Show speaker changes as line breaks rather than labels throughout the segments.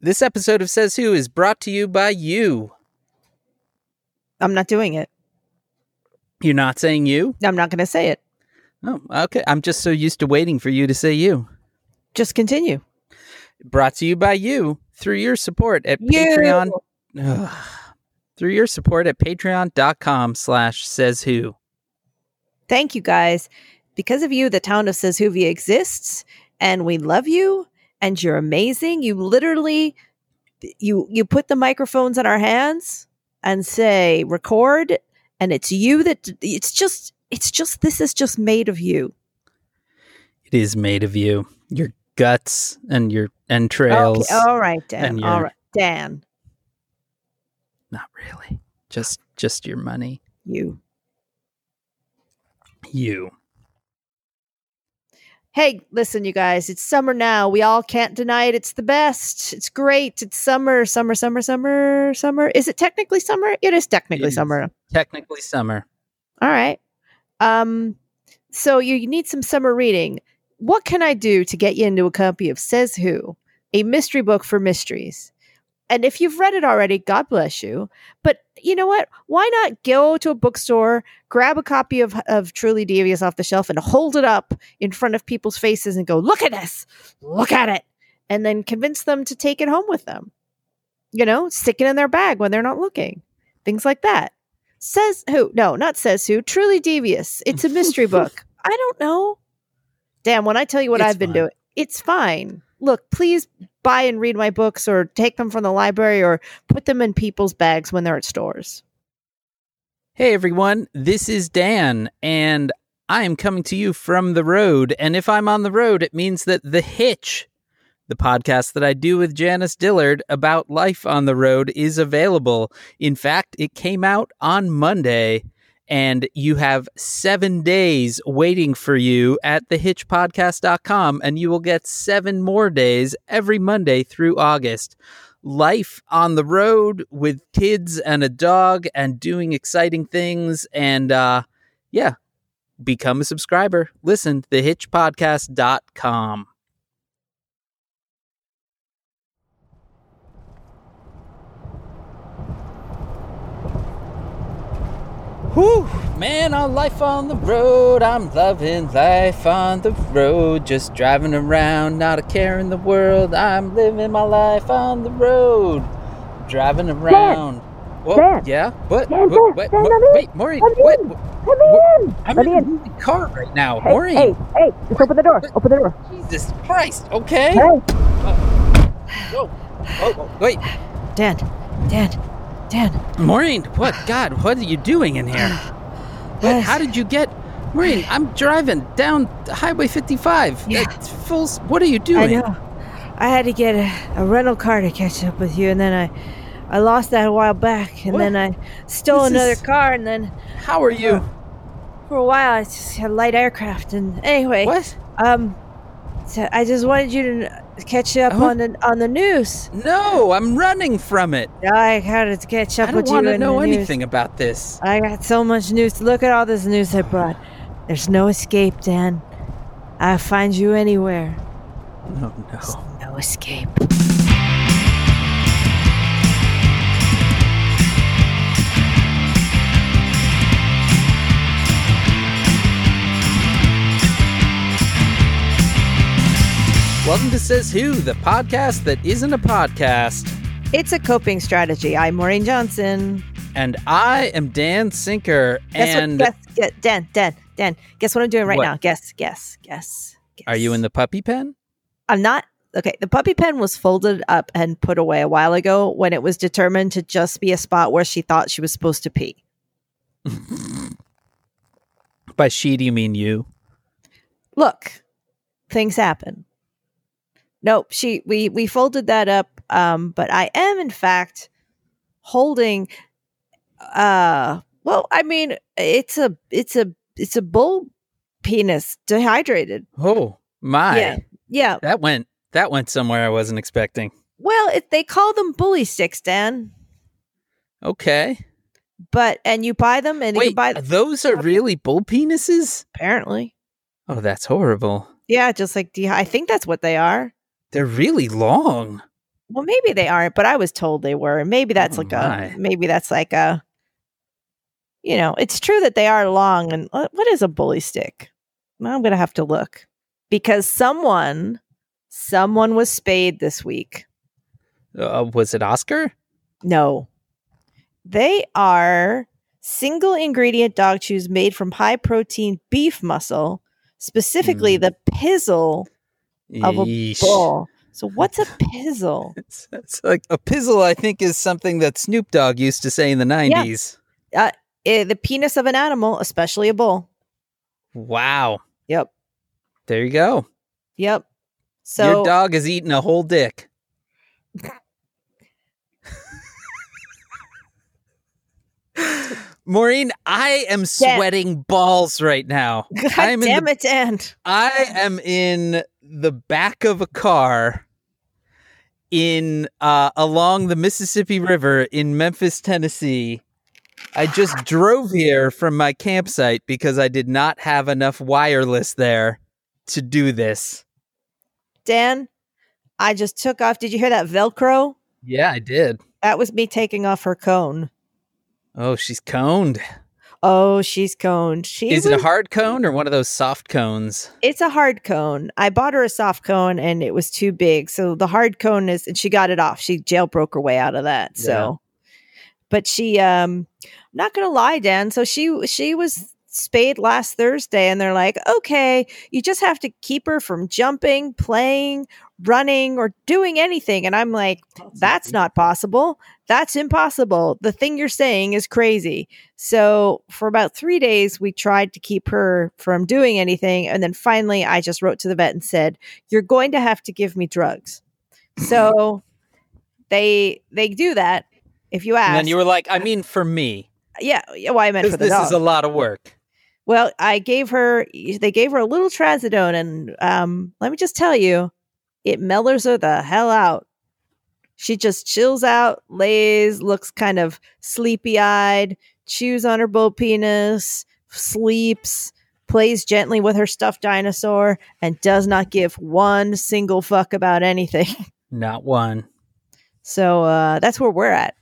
This episode of Says Who is brought to you by you.
I'm not doing it.
You're not saying you?
I'm not going to say it.
Oh, okay. I'm just so used to waiting for you to say you.
Just continue.
Brought to you by you through your support at
You.
Patreon. Ugh. through your support at patreon.com slash says who.
Thank you guys. Because of you, the town of Says Seshuvia exists, and we love you, and you're amazing. You literally, you you put the microphones in our hands and say record, and it's you that it's just it's just this is just made of you.
It is made of you. Your guts and your entrails.
Okay, all right, Dan.
and
All
your-
right, Dan.
Not really. Just just your money.
You.
You.
Hey, listen, you guys, it's summer now. We all can't deny it. It's the best. It's great. It's summer, summer, summer, summer, summer. Is it technically summer? It is technically
It is.
summer.
Technically summer.
All right. Um, so you need some summer reading. What can I do to get you into a copy of Says Who, a mystery book for mysteries? And if you've read it already, God bless you. But you know what? Why not go to a bookstore, grab a copy of, of Truly Devious off the shelf, and hold it up in front of people's faces and go, look at this, look at it. And then convince them to take it home with them. You know, stick it in their bag when they're not looking. Things like that. Says who? No, not says who. Truly devious. It's a mystery book. I don't know. Damn, when I tell you what
It's
I've been doing, it's fine. Look, please buy and read my books or take them from the library or put them in people's bags when they're at stores.
Hey everyone, this is Dan, and I am coming to you from the road. And if I'm on the road, it means that The Hitch, the podcast that I do with Janice Dillard about life on the road, is available. In fact, it came out on Monday, and you have seven days waiting for you at thehitchpodcast.com, and you will get seven more days every Monday through August. Life on the road with kids and a dog and doing exciting things and uh yeah become a subscriber. Listen thehitchpodcast.com Whew, man, on life on the road, I'm loving life on the road. Just driving around, not a care in the world. I'm living my life on the road, driving around. Whoa,
Dan.
yeah, what?
Dan,
what, what,
Dan,
what-
let
wait, Maureen,
Let me
what?
in.
what-
Let
what-
in.
I'm
Let
in
me in.
moving car right now,
Hey,
Maureen.
hey, hey, just open the door. Open the door.
Jesus Christ, okay?
Hey.
Whoa, whoa, whoa, wait,
Dan, Dan, Dan.
Maureen, what? God, what are you doing in here? What, how did you get? Maureen, I'm driving down Highway 55.
Yeah.
It's full. What are you doing?
I know. I had to get a, a rental car to catch up with you, and then I, I lost that a while back, and
What?
then I stole
This
another
is-
car, and then
How are you?
for a while I just had light aircraft, and anyway,
What?
um, so I just wanted you to catch up
Oh.
on the on the news.
No, I'm running from it.
I had to catch up with you.
I don't want to know
the news.
anything about this.
I got so much news. Look at all this news I brought. There's no escape, Dan. I'll find you anywhere.
Oh no.
No escape.
Welcome to Says Who, the podcast that isn't a podcast.
It's a coping strategy. I'm Maureen Johnson.
And I am Dan Sinker.
Guess
and
what? Guess, guess, Dan, Dan, Dan. Guess what I'm doing right
What?
now? Guess, guess, guess, guess.
are you in the puppy pen?
I'm not. Okay, the puppy pen was folded up and put away a while ago when it was determined to just be a spot where she thought she was supposed to pee.
By she, do you mean you?
Look, things happen. Nope, she we we folded that up um but I am in fact holding uh well, I mean, it's a it's a it's a bull penis dehydrated.
Oh my!
Yeah. Yeah.
That went that went somewhere I wasn't expecting.
Well, it, they call them bully sticks, Dan.
Okay.
But and you buy them and you
Wait,
can buy
those are really bull penises?
apparently.
Oh, that's horrible.
Yeah, just like de- I think that's what they are.
They're really long.
Well, maybe they aren't, but I was told they were. And maybe that's
Oh,
like
my.
a maybe that's like a you know, it's true that they are long and what is a bully stick? I'm gonna have to look. Because someone someone was spayed this week.
Uh, was it Oscar?
No. They are single ingredient dog chews made from high protein beef muscle, specifically
Mm.
the pizzle of a bull. So what's a pizzle?
It's, it's like a pizzle. I think is something that Snoop Dogg used to say in the nineties.
Eh, the penis of an animal, especially a bull.
Wow.
Yep.
There you go.
Yep. So
Your dog is eating a whole dick. Maureen, I am sweating balls right now.
God
I'm in
damn
the-
it, Dan.
I am in the back of a car in uh, along the Mississippi River in Memphis, Tennessee. I just drove here from my campsite because I did not have enough wireless there to do this.
Dan, I just took off. Did you hear that Velcro?
Yeah, I did.
That was me taking off her cone.
Oh, she's coned.
Oh, she's coned. She
Is it a hard cone or one of those soft cones?
It's a hard cone. I bought her a soft cone and it was too big. So the hard cone is and she got it off. She jailbroke her way out of that. So but she um I'm not gonna lie, Dan. So she she was spayed last Thursday and they're like, okay, you just have to keep her from jumping, playing, running, or doing anything. And I'm like, that's not possible. That's impossible. The thing you're saying is crazy. So for about three days, we tried to keep her from doing anything. And then finally, I just wrote to the vet and said, You're going to have to give me drugs. So they they do that. If you ask,
And you were like, I mean, for me,
yeah, yeah, well, I meant for the
this
dog.
is a lot of work.
Well, I gave her they gave her a little trazodone and um let me just tell you, it mellows her the hell out. She just chills out, lays, looks kind of sleepy-eyed, chews on her bull penis, sleeps, plays gently with her stuffed dinosaur and does not give one single fuck about anything.
Not one.
So uh that's where we're at.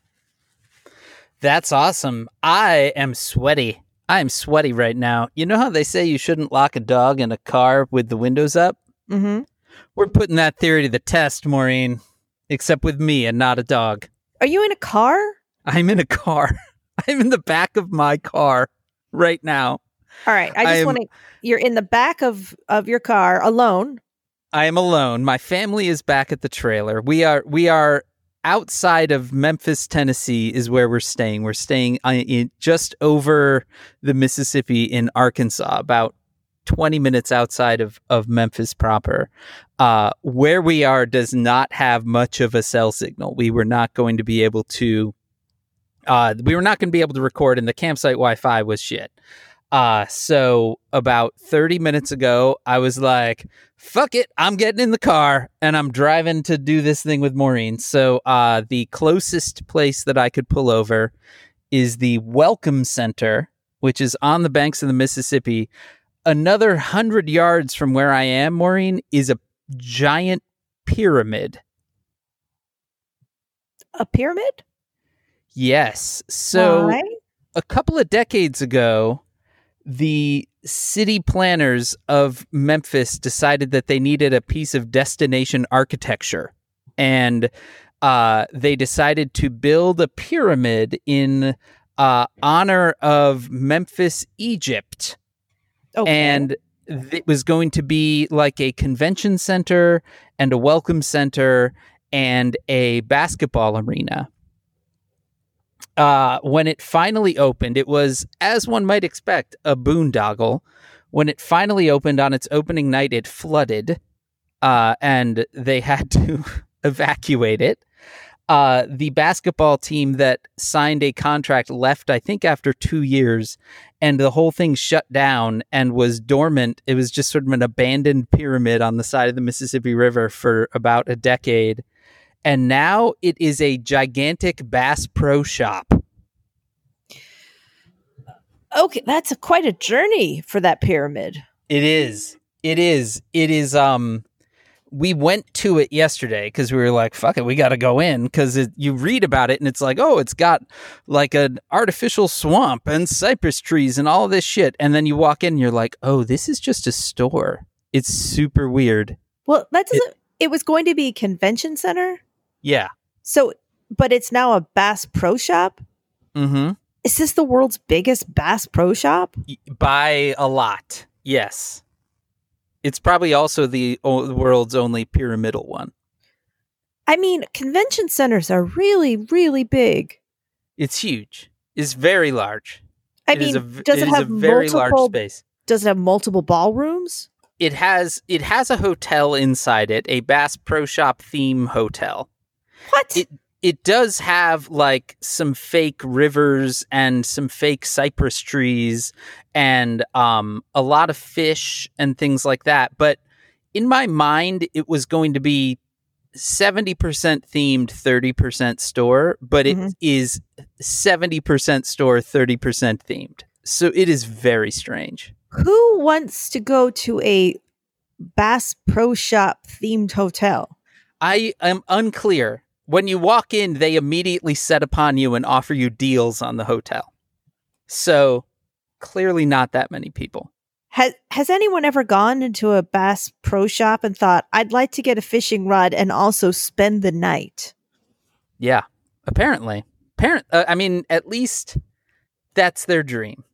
That's awesome. I am sweaty. I am sweaty right now. You know how they say you shouldn't lock a dog in a car with the windows up?
Mhm.
We're putting that theory to the test, Maureen. Except with me and not a dog.
Are you in a car?
I'm in a car. I'm in the back of my car right now.
All right. I
I
just want to you're in the back of of your car alone.
I am alone. My family is back at the trailer. We are we are outside of Memphis, Tennessee is where we're staying. We're staying uh, in just over the Mississippi in Arkansas, about 20 minutes outside of of Memphis proper. Uh, where we are does not have much of a cell signal. We were not going to be able to uh, we were not going to be able to record and the campsite Wi-Fi was shit. Uh, so about 30 minutes ago, I was like, fuck it, I'm getting in the car and I'm driving to do this thing with Maureen. So uh, the closest place that I could pull over is the Welcome Center, which is on the banks of the Mississippi. Another hundred yards from where I am, Maureen, is a giant pyramid.
A pyramid?
Yes. So
Why?
a couple of decades ago, the city planners of Memphis decided that they needed a piece of destination architecture. And uh, they decided to build a pyramid in uh, honor of Memphis, Egypt.
Okay.
And it was going to be like a convention center and a welcome center and a basketball arena. Uh, when it finally opened, it was, as one might expect, a boondoggle. When it finally opened on its opening night, it flooded, uh, and they had to evacuate it. Uh, the basketball team that signed a contract left, I think, after two years, and the whole thing shut down and was dormant. It was just sort of an abandoned pyramid on the side of the Mississippi River for about a decade. And now it is a gigantic Bass Pro shop.
okay, that's a, quite a journey for that pyramid.
It is. It is. It is. Um, we went to it yesterday because we were like, fuck it, we got to go in because you read about it and it's like, oh, it's got like an artificial swamp and cypress trees and all this shit. And then you walk in and you're like, oh, this is just a store. It's super weird.
Well, that doesn't. It, it was going to be a convention center.
Yeah.
So, but it's now a Bass Pro Shop.
Mm-hmm.
Is this the world's biggest Bass Pro Shop?
By a lot. Yes. It's probably also the, o- world's only pyramidal one.
I mean, convention centers are really, really big.
It's huge. It's very large.
I
It
mean,
a,
does it,
is
have
a very
multiple?
large space?
Does it have multiple ballrooms?
It has it has a hotel inside it, a Bass Pro Shop theme hotel.
What?
It it does have like some fake rivers and some fake cypress trees and um a lot of fish and things like that. But in my mind, it was going to be 70% themed, 30% store, but it
Mhm.
is 70% store, 30% themed. So it is very strange.
Who wants to go to a Bass Pro Shop themed hotel?
I am unclear. When you walk in, they immediately set upon you and offer you deals on the hotel. So clearly not that many people.
Has Has anyone ever gone into a Bass Pro Shop and thought, "I'd like to get a fishing rod and also spend the night"?
Yeah, apparently. Parent uh, I mean at least that's their dream.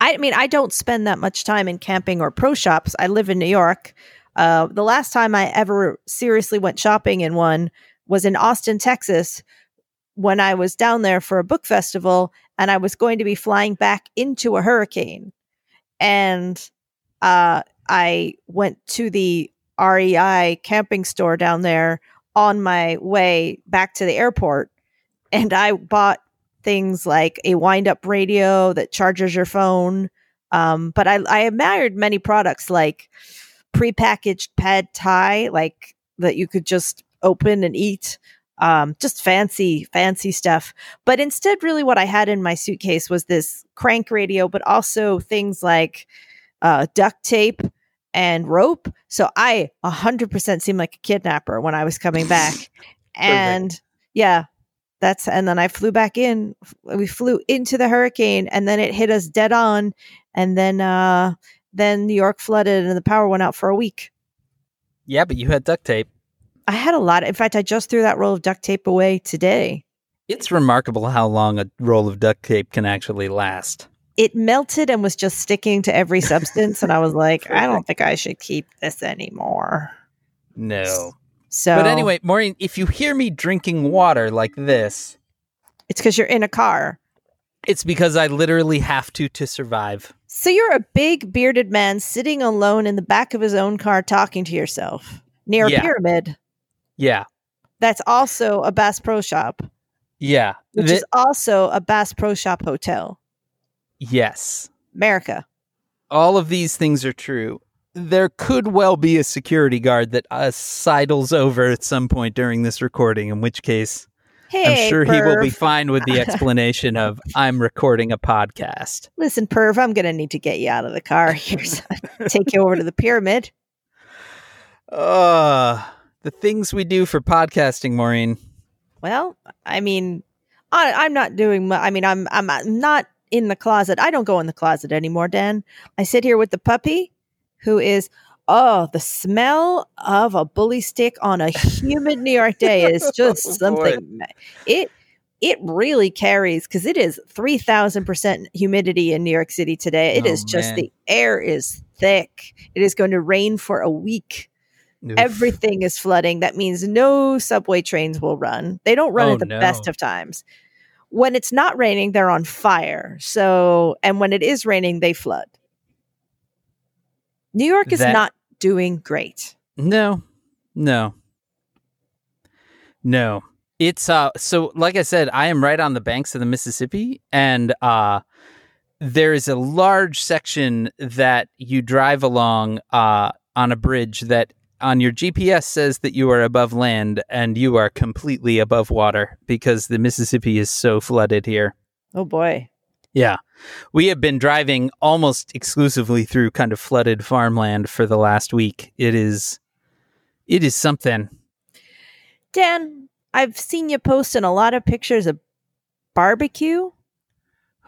I mean, I don't spend that much time in camping or pro shops. I live in New York. Uh, the last time I ever seriously went shopping in one was in Austin, Texas, when I was down there for a book festival and I was going to be flying back into a hurricane. And uh, I went to the REI camping store down there on my way back to the airport. And I bought things like a wind up radio that charges your phone. Um, but I, I admired many products like prepackaged pad thai, like that you could just open and eat. Um, just fancy, fancy stuff. But instead, really, what I had in my suitcase was this crank radio, but also things like uh, duct tape and rope. So I 100% seemed like a kidnapper when I was coming back. and yeah, that's and then I flew back in. We flew into the hurricane and then it hit us dead on and then uh then New York flooded and the power went out for a week.
Yeah, but you had duct tape.
I had a lot. In fact, I just threw that roll of duct tape away today.
It's remarkable how long a roll of duct tape can actually last.
It melted and was just sticking to every substance and I was like, I don't think I should keep this anymore.
No.
So
But anyway, Maureen, if you hear me drinking water like this,
it's cuz you're in a car.
it's because I literally have to to survive.
So you're a big bearded man sitting alone in the back of his own car talking to yourself near
Yeah.
a pyramid.
Yeah.
That's also a Bass Pro Shop,
Yeah.
which
Thi-
is also a Bass Pro Shop hotel.
yes.
America.
All of these things are true. There could well be a security guard that uh, sidles over at some point during this recording, in which case
Hey,
I'm sure he will be fine with the explanation of I'm recording a podcast.
Listen, perv, I'm gonna need to get you out of the car. Here's take you over to the pyramid.
Uh, the things we do for podcasting, Maureen.
Well, I mean, I, I'm not doing. mu- I mean, I'm I'm not in the closet. I don't go in the closet anymore, Dan. I sit here with the puppy, who is. Oh, the smell of a bully stick on a humid New York day is oh, just
Oh,
something. ma- It it really carries because it is three thousand percent humidity in New York City today. It
Oh,
is just
man.
the air is thick. It is going to rain for a week
Oof.
everything is flooding. That means no subway trains will run. They don't run
Oh,
at the
no.
best of times. When it's not raining, they're on fire. So, and when it is raining, they flood. New York is
That-
not doing great.
No, no, no. It's uh. So, like I said, I am right on the banks of the Mississippi, and uh, there is a large section that you drive along uh on a bridge that on your GPS says that you are above land, and you are completely above water because the Mississippi is so flooded here.
Oh boy.
Yeah. We have been driving almost exclusively through kind of flooded farmland for the last week. It is It is something.
Dan, I've seen you posting a lot of pictures of barbecue,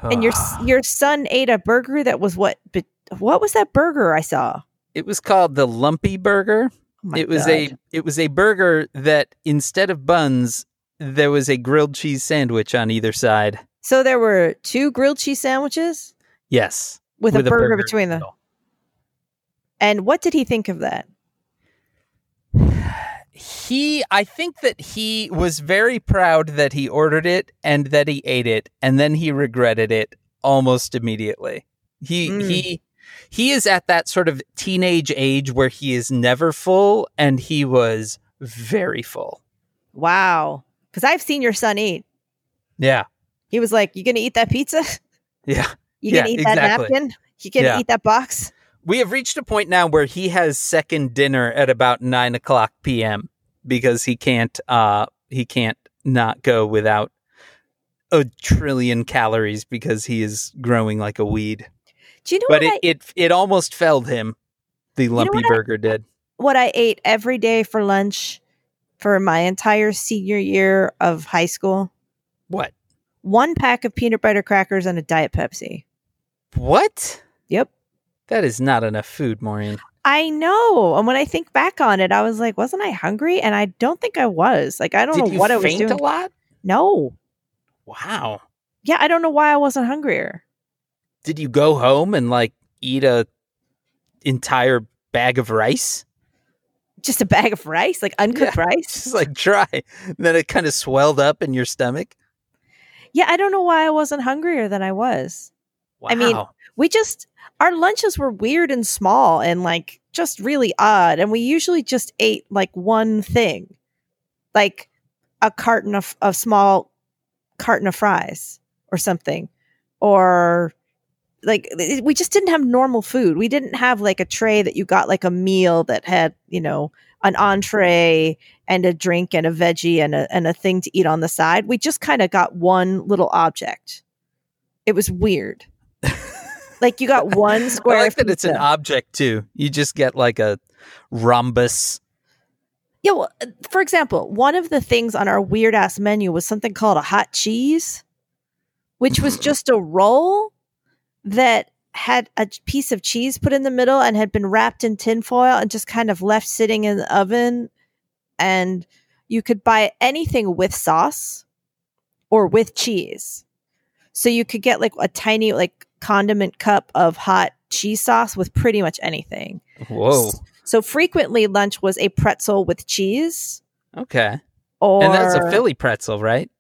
and your your son ate a burger that was what? But what was that burger I saw?
it was called the Lumpy Burger.
Oh
it was
God.
a it was a burger that instead of buns, there was a grilled cheese sandwich on either side.
So there were two grilled cheese sandwiches
Yes,
with, a, burger,
in the
between them. And what did he think of that?
He, I think that he was very proud that he ordered it and that he ate it, and then he regretted it almost immediately. He
Mm.
he he is at that sort of teenage age where he is never full, and he was very full.
Wow. Because I've seen your son eat.
Yeah,
He was like, "You gonna eat that pizza?
yeah.
You
Yeah,
gonna eat that
exactly.
napkin? You gonna
Yeah.
eat that box?"
We have reached a point now where he has second dinner at about nine o'clock p.m. because he can't uh he can't not go without a trillion calories because he is growing like a weed.
Do you know
but
what,
it,
I,
it it almost felled him. The lumpy
what I-
burger did.
what I ate every day for lunch for my entire senior year of high school?
What?
One pack of peanut butter crackers and a diet Pepsi.
What?
Yep.
That is not enough food, Maureen.
I know. And when I think back on it, I was like, wasn't I hungry? And I don't think I was. Like, I don't
Did
know what I was
faint
doing.
a lot?
No.
Wow.
Yeah, I don't know why I wasn't hungrier.
Did you go home and like eat a entire bag of rice?
Just a bag of rice, like uncooked rice.
Just like dry. And then it kind of swelled up in your stomach.
Yeah, I don't know why I wasn't hungrier than I was.
Wow.
I mean, we just our lunches were weird and small and like just really odd and we usually just ate like one thing like a carton of a small carton of fries or something or like it- we just didn't have normal food. We didn't have like a tray that you got like a meal that had you know an entree and a drink and a veggie and a, and a thing to eat on the side. We just kind of got one little object. It was weird. Like you got one square
I like that it's an object too. You just get like a rhombus.
Yeah, well, uh, for example, one of the things on our weird ass menu was something called a hot cheese, which was just a roll that had a piece of cheese put in the middle and had been wrapped in tinfoil and just kind of left sitting in the oven. And you could buy anything with sauce or with cheese. So you could get like a tiny like condiment cup of hot cheese sauce with pretty much anything.
Whoa.
So frequently lunch was a pretzel with cheese
Okay.
or
and that's a Philly pretzel, right?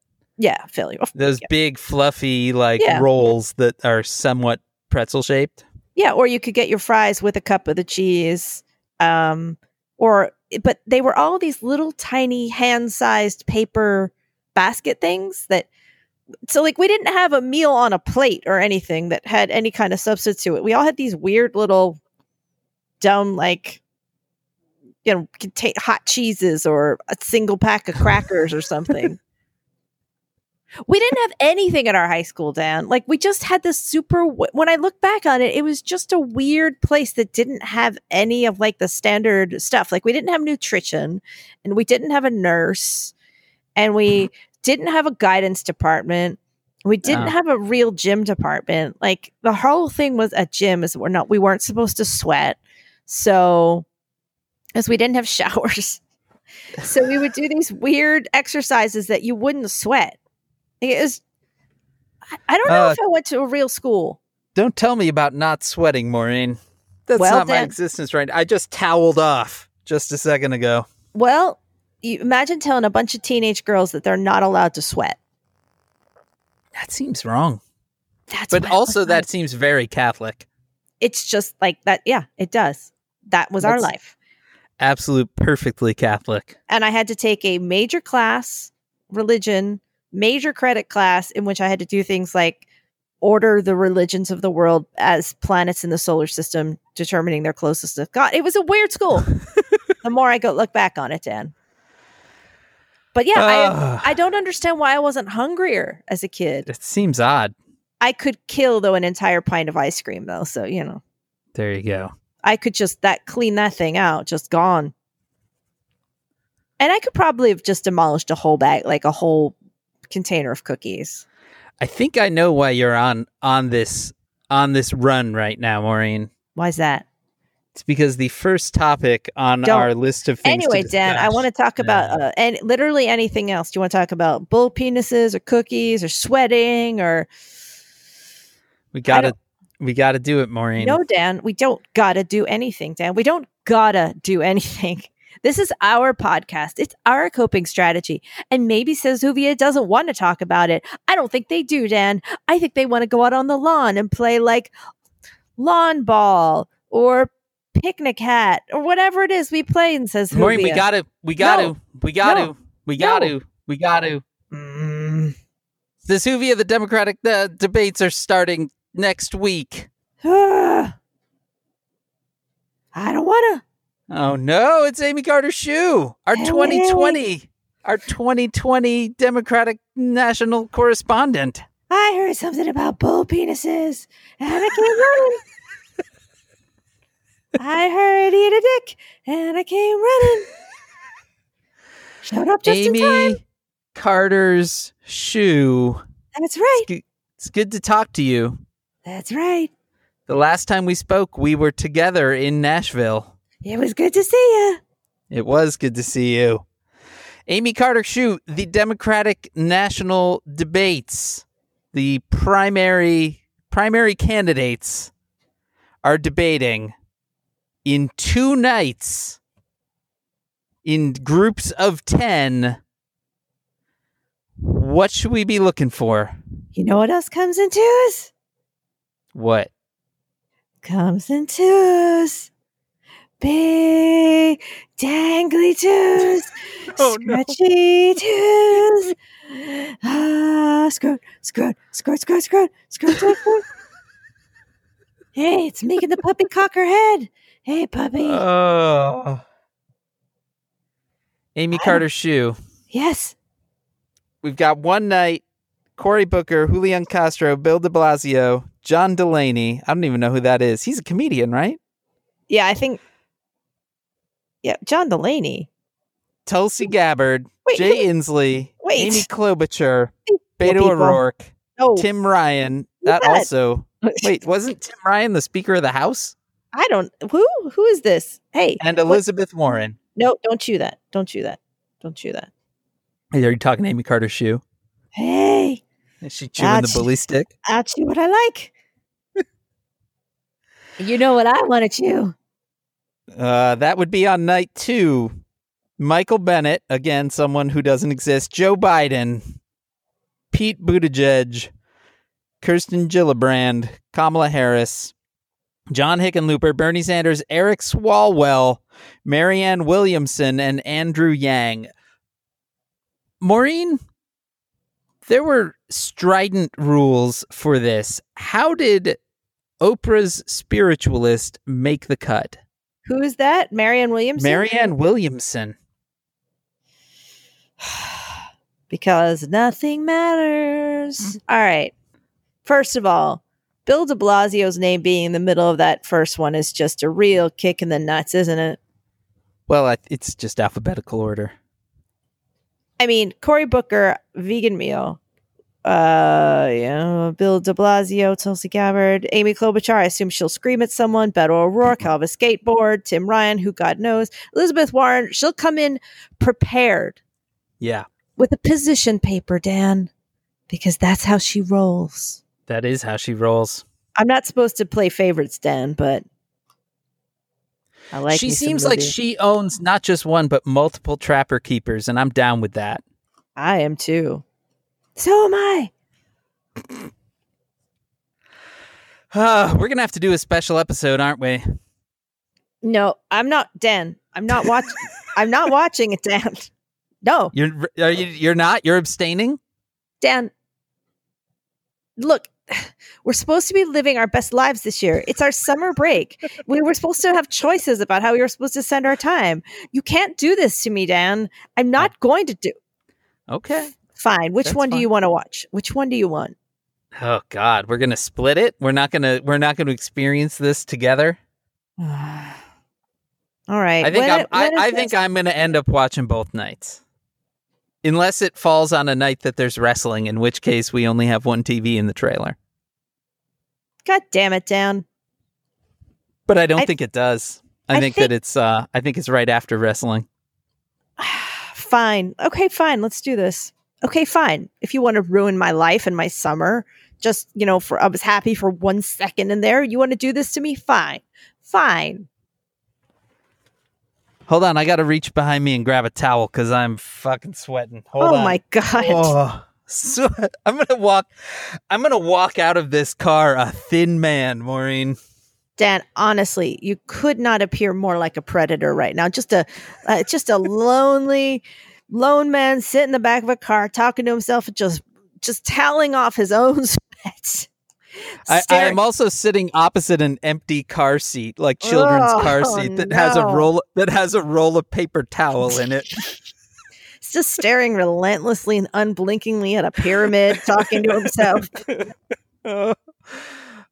Yeah, Philly.
Those
Yeah.
big fluffy like
Yeah.
rolls that are somewhat pretzel shaped.
Yeah, or you could get your fries with a cup of the cheese. Um or but they were all these little tiny hand-sized paper basket things that so like we didn't have a meal on a plate or anything that had any kind of substance to it. We all had these weird little dumb like you know contain hot cheeses or a single pack of crackers or something. We didn't have anything at our high school, Dan. Like we just had this super. When I look back on it, it was just a weird place that didn't have any of like the standard stuff. Like we didn't have nutrition, and we didn't have a nurse, and we mm-hmm. didn't have a guidance department. We didn't
Oh.
have a real gym department. Like the whole thing was a gym is we're not we weren't supposed to sweat. So as we didn't have showers. so we would do these weird exercises that you wouldn't sweat. It was I- don't know
Uh,
if I went to a real school.
Don't tell me about not sweating, Maureen. That's
Well,
not my existence right. now. I just toweled off just a second ago.
Well, you imagine telling a bunch of teenage girls that they're not allowed to sweat.
That seems wrong.
That's
But also that seems very Catholic.
it's just like that. Yeah, it does. That was our life.
Absolute perfectly Catholic.
and I had to take a major class, religion, major credit class, in which I had to do things like order the religions of the world as planets in the solar system, determining their closest to God. It was a weird school. the more I go look back on it, Dan. But yeah,
Ugh.
I I don't understand why I wasn't hungrier as a kid.
It seems odd.
I could kill though an entire pint of ice cream though, so you know
There you go.
I could just that clean that thing out, just gone. And I could probably have just demolished a whole bag, like a whole container of cookies.
I think I know why you're on on this on this run right now, Maureen.
Why's that?
It's because the first topic on
Don't.
our list of things.
Anyway,
to
Dan, I want to talk about uh, and literally anything else. Do you want to talk about bull penises or cookies or sweating or
we gotta we gotta do it, Maureen.
no, Dan? We don't gotta do anything, Dan. We don't gotta do anything. This is our podcast. It's our coping strategy. And maybe says Huvia doesn't want to talk about it. I don't think they do, Dan. I think they want to go out on the lawn and play like lawn ball or picnic hat or whatever it is we play and says
Maureen, we gotta we gotta
No.
we gotta
No.
we gotta we gotta
Mm.
the Suvia the Democratic uh, debates are starting next week.
I don't want to.
Oh no, it's Amy Carter Shoe. Our
Hey.
2020 our 2020 Democratic National Correspondent.
I heard something about bull penises, and I came running. I heard eat a dick, and I came running. Showed up just in time.
Amy Carter's Shoe.
That's right.
It's good to talk to you.
That's right.
The last time we spoke, we were together in Nashville.
It was good to see you.
It was good to see you. Amy Carter Shoot, the Democratic National Debates, the primary primary candidates are debating in two nights in groups of 10. What should we be looking for?
You know what else comes in twos?
What?
Comes in twos. Big dangly twos.
Oh, no.
Stretchy twos. Ah, skirt, skirt, skirt, skirt, skirt, skirt, skirt, skirt. hey, it's making the puppy cock her head. Hey, puppy.
Oh. Amy
I-
Carter Shoe.
yes.
We've got one night Cory Booker, Julian Castro, Bill de Blasio, John Delaney. I don't even know who that is. He's a comedian, right?
Yeah, I think. Yeah, John Delaney.
Tulsi Gabbard,
Wait,
Jay Inslee,
wait.
Amy Klobuchar, Beto
people.
O'Rourke,
Oh,
Tim Ryan. That
that?
also. Wait, wasn't Tim Ryan the Speaker of the House?
I don't. Who? Who is this? Hey,
And
what-
Elizabeth Warren.
No, don't chew that. Don't chew that. Don't chew that.
Hey, Are you talking Amy Carter Shoe?
Hey,
Is she chewing the bully stick?
I'll chew what I like. you know what I want to chew.
Uh, that would be on night two. Michael Bennet, again, someone who doesn't exist. Joe Biden, Pete Buttigieg, Kirsten Gillibrand, Kamala Harris, John Hickenlooper, Bernie Sanders, Eric Swalwell, Marianne Williamson, and Andrew Yang. Maureen, there were strident rules for this. How did Oprah's spiritualist make the cut?
Who is that? Marianne Williamson?
Marianne Williamson.
because nothing matters. Hmm. All right. First of all, Bill de Blasio's name being in the middle of that first one is just a real kick in the nuts, isn't it?
Well, it's just alphabetical order.
I mean, Cory Booker, vegan meal. Uh, yeah, Bill de Blasio, Tulsi Gabbard, Amy Klobuchar. I assume she'll scream at someone. Beto O'Rourke, I'll have a skateboard. Tim Ryan, who God knows. Elizabeth Warren, she'll come in prepared
Yeah,
with a position paper, Dan, because that's how she rolls.
that is how she rolls.
I'm not supposed to play favorites, Dan, but I like.
she seems like she owns not just one, but multiple trapper keepers, and I'm down with that.
I am too. So am I.
Uh, we're going to have to do a special episode, aren't we?
No, I'm not, Dan. I'm not watching. I'm not watching it, Dan. No,
You're are you, you're not? You're abstaining?
Dan. Look, we're supposed to be living our best lives this year. It's our summer break. We were supposed to have choices about how we were supposed to spend our time. You can't do this to me, Dan. I'm not going to do.
Okay.
Fine. Which
That's
one do you want to watch? Which one do you want?
Oh God, we're gonna split it. We're not gonna we're not gonna experience this together.
All right.
I think
When
I'm,
when
I, I think
this?
I'm going to end up watching both nights, unless it falls on a night that there's wrestling, in which case we only have one TV in the trailer.
God damn it, Dan.
But I don't
I-
think it does. I,
I
think,
think-
that it's uh I think it's right after wrestling.
fine. Okay, fine. Let's do this. Okay, fine. If you want to ruin my life and my summer, just, you know, for I was happy for one second in there. You want to do this to me? Fine. Fine.
Hold on, I got to reach behind me and grab a towel cuz I'm fucking sweating. Hold
oh
on.
my god.
Oh, sweat. I'm going to walk I'm going to walk out of this car a thin man, Maureen.
Dan, honestly, you could not appear more like a predator right now. Just a uh, just a lonely lone man sitting in the back of a car talking to himself and just just toweling off his own sweat.
I, I, am also sitting opposite an empty car seat, like children's car
Oh,
seat that has a roll that has a roll of paper towel in it.
He's just staring relentlessly and unblinkingly at a pyramid, talking to himself.
oh,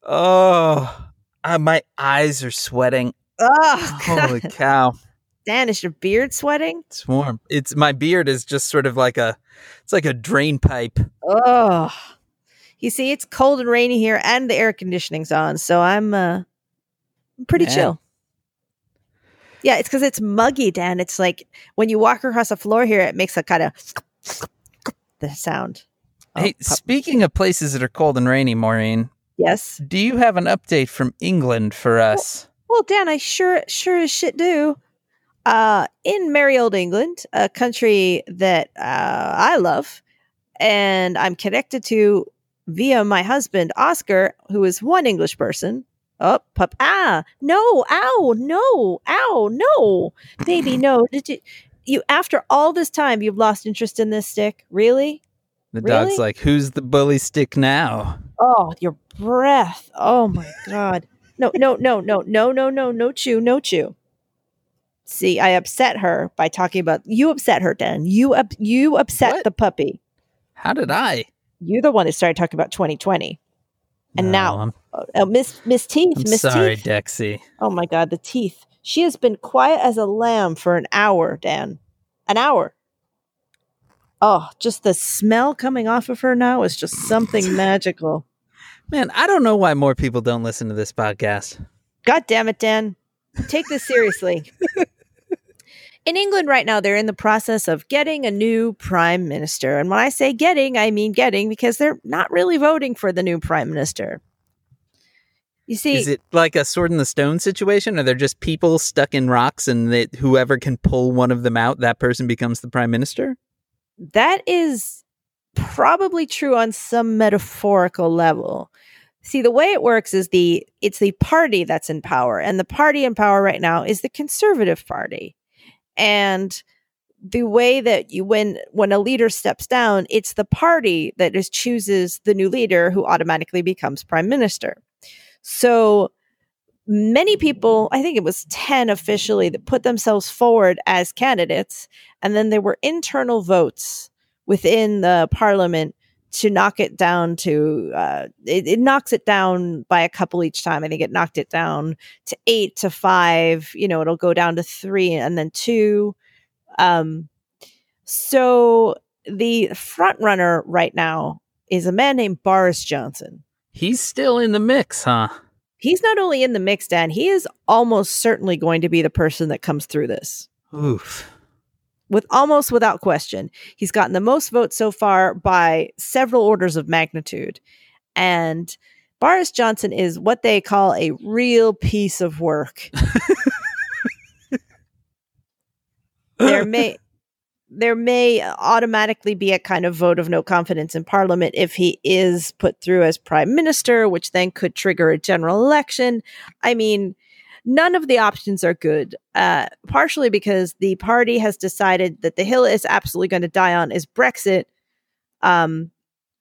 oh uh, my eyes are sweating.
Oh,
Holy cow!
Dan, is your beard sweating?
It's warm. It's my beard is just sort of like a, it's like a drain pipe.
Oh, you see, it's cold and rainy here, and the air conditioning's on, so I'm uh, I'm pretty chill. Yeah, it's because it's muggy, Dan. It's like when you walk across the floor here, it makes a kind of the sound. Oh,
hey,
pup-
speaking of places that are cold and rainy, Maureen,
yes.
do you have an update from England for us?
Well, Dan, I sure sure as shit do. Uh, in merry old England, a country that uh, I love, and I'm connected to via my husband Oscar, who is one English person. Oh, pup! Ah, no! Ow! No! Ow! No, baby! No! Did you? You after all this time, you've lost interest in this stick? Really?
The
Really?
dog's like, "Who's the bully stick now?"
Oh, your breath. Oh my god. No, no, no, no, no, no, no, no chew, no chew. See, I upset her by talking about you upset her, Dan. You up you upset
What?
the puppy.
How did I?
You're the one that started talking about 2020. And
No,
now-
I'm, uh,
Oh, Miss Miss Teeth,
I'm
Miss
sorry,
Teeth.
Dexy.
Oh my god, the teeth. She has been quiet as a lamb for an hour, Dan. An hour. Oh, just the smell coming off of her now is just something magical.
Man, I don't know why more people don't listen to this podcast.
God damn it, Dan. Take this seriously. in England right now, they're in the process of getting a new prime minister. And when I say getting, I mean getting because they're not really voting for the new prime minister. You see,
Is it like a sword in the stone situation? Or they're just people stuck in rocks and that whoever can pull one of them out, that person becomes the prime minister?
that is probably true on some metaphorical level. See, the way it works is the it's the party that's in power, and the party in power right now is the Conservative Party. And the way that you when when a leader steps down, it's the party that is chooses the new leader who automatically becomes prime minister. So many people, I think it was 10 officially, that put themselves forward as candidates. And then there were internal votes within the parliament to knock it down to, uh, it, it knocks it down by a couple each time. I think it knocked it down to eight to five. You know, it'll go down to three and then two. Um, so the front runner right now is a man named Boris Johnson
He's still in the mix, huh?
he's not only in the mix, Dan, he is almost certainly going to be the person that comes through this.
Oof.
With almost without question. He's gotten the most votes so far by several orders of magnitude. And Boris Johnson is what they call a real piece of work. there may there may automatically be a kind of vote of no confidence in parliament if he is put through as prime minister which then could trigger a general election i mean none of the options are good uh, partially because the party has decided that the hill is absolutely going to die on is brexit um,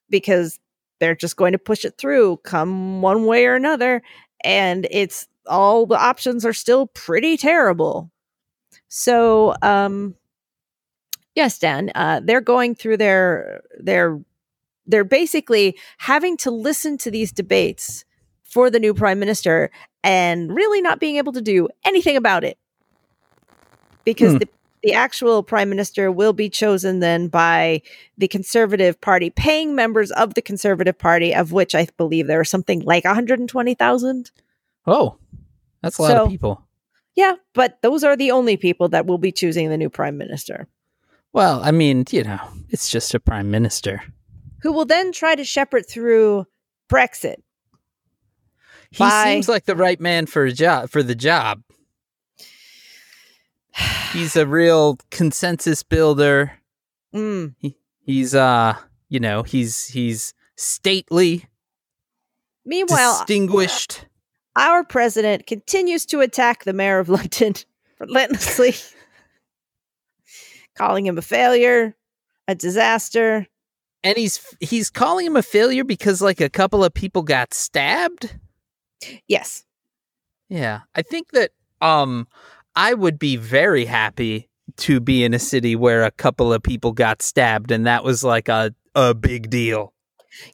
because they're just going to push it through come one way or another and it's all the options are still pretty terrible. So um yes dan uh they're going through their their they're basically having to listen to these debates for the new prime minister and really not being able to do anything about it because
Hmm.
the the actual prime minister will be chosen then by the conservative party paying members of the conservative party of which i believe there are something like 120000
Oh, that's a lot
So-
of people.
yeah but those are the only people that will be choosing the new prime minister
Well, I mean, you know, it's just a prime minister.
who will then try to shepherd through brexit
He
Bye.
seems like the right man for a job for the job. He's a real consensus builder.
Mm.
He's uh, you know, he's he's stately,
meanwhile
distinguished.
our president continues to attack the mayor of London relentlessly, calling him a failure, a disaster.
and he's he's calling him a failure because like a couple of people got stabbed.
Yes.
Yeah, I think that um I would be very happy to be in a city where a couple of people got stabbed and that was like a a big deal.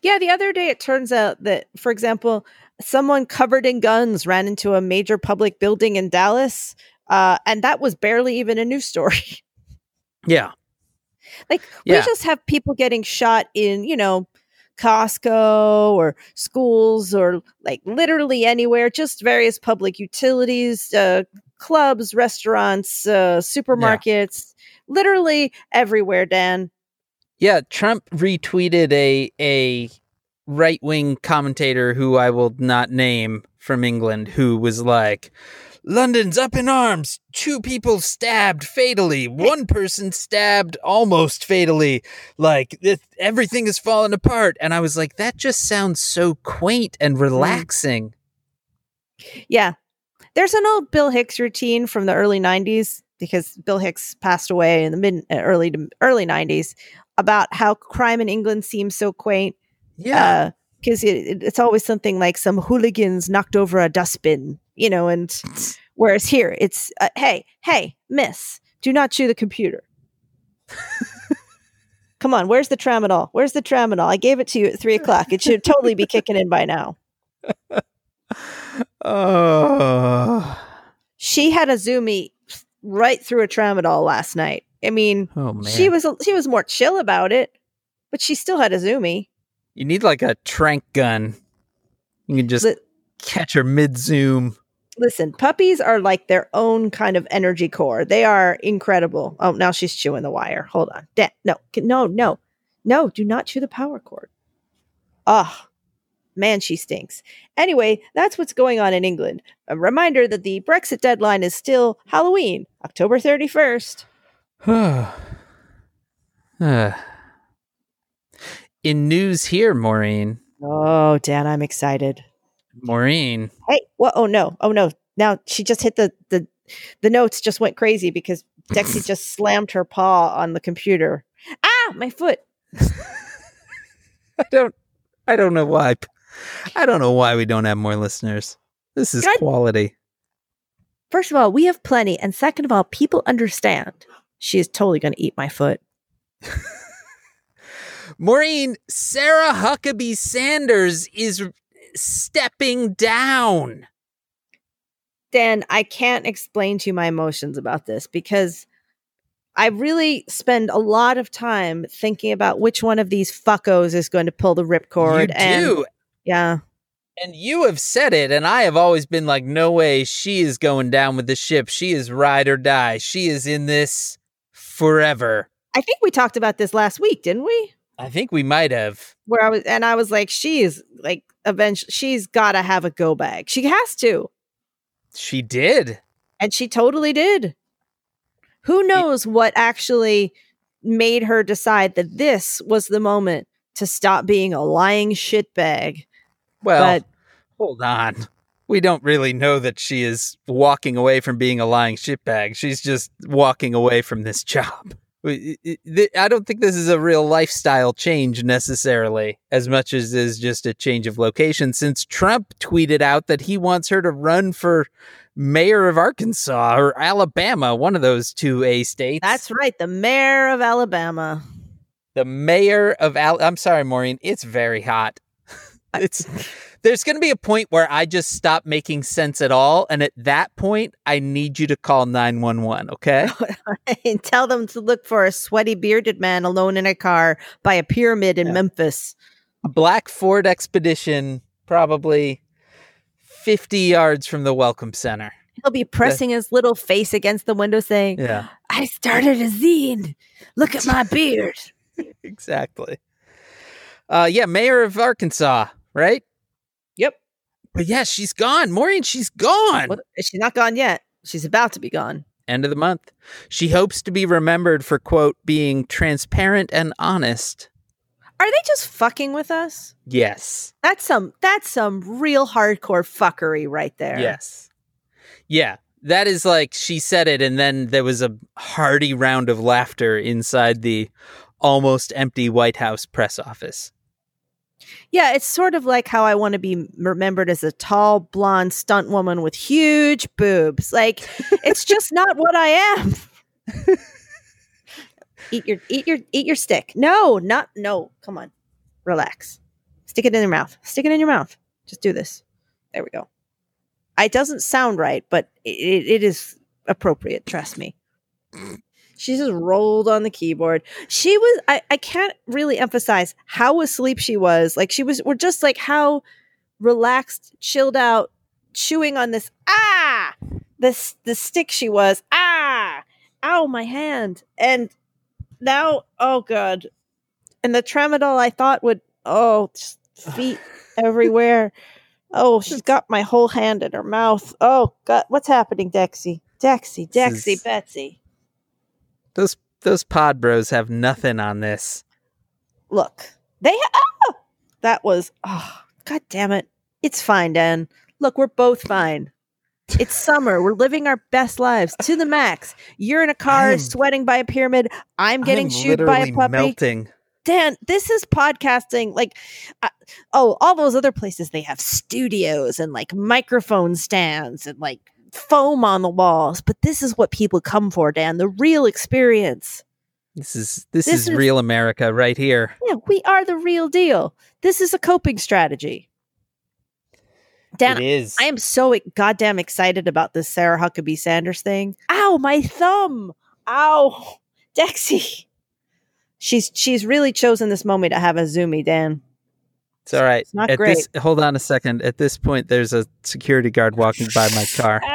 Yeah, the other day it turns out that, for example, someone covered in guns ran into a major public building in Dallas, uh, and that was barely even a news story.
Yeah.
like,
Yeah.
we just have people getting shot in, you know, Costco or schools or like literally anywhere, just various public utilities, uh, clubs, restaurants, uh, supermarkets, literally everywhere, Dan.
Yeah, Trump retweeted a a right wing commentator who I will not name from England who was like London's up in arms. Two people stabbed fatally. One person stabbed almost fatally. Like it, everything is falling apart. And I was like, that just sounds so quaint and relaxing.
Yeah. There's an old Bill Hicks routine from the early 90s because Bill Hicks passed away in the mid uh, early to early 90s about how crime in England seems so quaint
Yeah.
because it, it- it's always something like some hooligans knocked over a dustbin, you know, and whereas here it's uh, hey, hey, miss, do not chew the computer. Come on, where's the tramadol? Where's the tramadol? I gave it to you at three o'clock. It should totally be kicking in by now.
oh.
she had a zoomie right through a tramadol last night. I mean,
Oh
she was she was more chill about it, but she still had a zoomie.
you need like a trank gun. You can just catch her mid zoom.
Listen, puppies are like their own kind of energy core. They are incredible. Oh, now she's chewing the wire. Hold on. Da- no, no, no, no. Do not chew the power cord. Ah, man, she stinks. Anyway, that's what's going on in England. A reminder that the Brexit deadline is still Halloween, October thirty first.
In news here, Maureen.
Oh, Dan, I'm excited.
Maureen.
Hey, what? Oh no! Oh no! Now she just hit the the the notes just went crazy because Dexy just slammed her paw on the computer. Ah, my foot!
I don't I don't know why. I don't know why we don't have more listeners. This is
God.
quality.
First of all, we have plenty, and second of all, people understand. She is totally going to eat my foot.
Maureen, Sarah Huckabee Sanders is stepping down.
Dan, I can't explain to you my emotions about this because I really spend a lot of time thinking about which one of these fuckos is going to pull the ripcord.
you
and
do.
yeah,
And you have said it, and I have always been like, no way, she is going down with the ship. She is ride or die. She is in this forever.
I think we talked about this last week, didn't we?
I think we might have.
where I was, and I was like, she's like, eventually, she's got to have a go bag. She has to.
She did.
And she totally did. Who knows what actually made her decide that this was the moment to stop being a lying shitbag?
Well,
But-
hold on. We don't really know that she is walking away from being a lying shitbag. She's just walking away from this job. We- it- it- I don't think this is a real lifestyle change necessarily, as much as is just a change of location. Since Trump tweeted out that he wants her to run for mayor of Arkansas or Alabama, one of those two A states.
That's right. The mayor of Alabama.
the mayor of Al. I'm sorry, Maureen. It's very hot. it's there's going to be a point where I just stop making sense at all, and at that point, I need you to call nine one one. Okay,
and tell them to look for a sweaty bearded man alone in a car by a pyramid in
Yeah.
Memphis.
a black Ford Expedition, probably fifty yards from the Welcome Center.
He'll be pressing his little face against the window, saying,
Yeah,
"I started a zine. Look at my beard."
exactly. Uh, yeah, mayor of Arkansas, right? But yeah, she's gone. Maureen, she's gone.
Well, she's not gone yet. She's about to be gone.
End of the month. She hopes to be remembered for, quote, being transparent and honest.
Are they just fucking with us?
Yes.
That's some that's some real hardcore fuckery right there.
Yes. Yeah. That is like she said it, and then there was a hearty round of laughter inside the almost empty White House press office.
Yeah, it's sort of like how I want to be remembered as a tall, blonde stunt woman with huge boobs. Like, it's just not what I am. eat your eat your eat your stick. No, not no. Come on. Relax. Stick it in your mouth. Stick it in your mouth. Just do this. There we go. It doesn't sound right, but it, it is appropriate, trust me. She just rolled on the keyboard. She was I, I can't really emphasize how asleep she was. Like she was we're just like how relaxed, chilled out, chewing on this ah this the stick she was. Ah ow my hand. And now oh god. And the tramadol I thought would oh feet everywhere. Oh, she's got my whole hand in her mouth. Oh god, what's happening, Dexy? Dexy, Dexy,
is-
Betsy.
Those those pod bros have nothing on this.
look they ah! that was oh god damn it. It's fine dan. Look we're both fine. It's summer. We're living our best lives to the max. You're in a car
am-
sweating by a pyramid. I'm getting
I'm
chewed by a puppy.
melting.
dan this is podcasting like uh, oh all those other places they have studios and like microphone stands and like foam on the walls but this is what people come for dan the real experience
This is this,
This
is,
is-
real America right here.
Yeah, we are the real deal. This is a coping strategy. Dan,
it is.
I am so goddamn excited about this Sarah Huckabee Sanders thing. Ow, my thumb. Ow. Dexy. She's she's really chosen this moment to have a zoomy, Dan.
It's all right.
It's not
At
great.
this, hold on a second. At this point, there's a security guard walking by my car.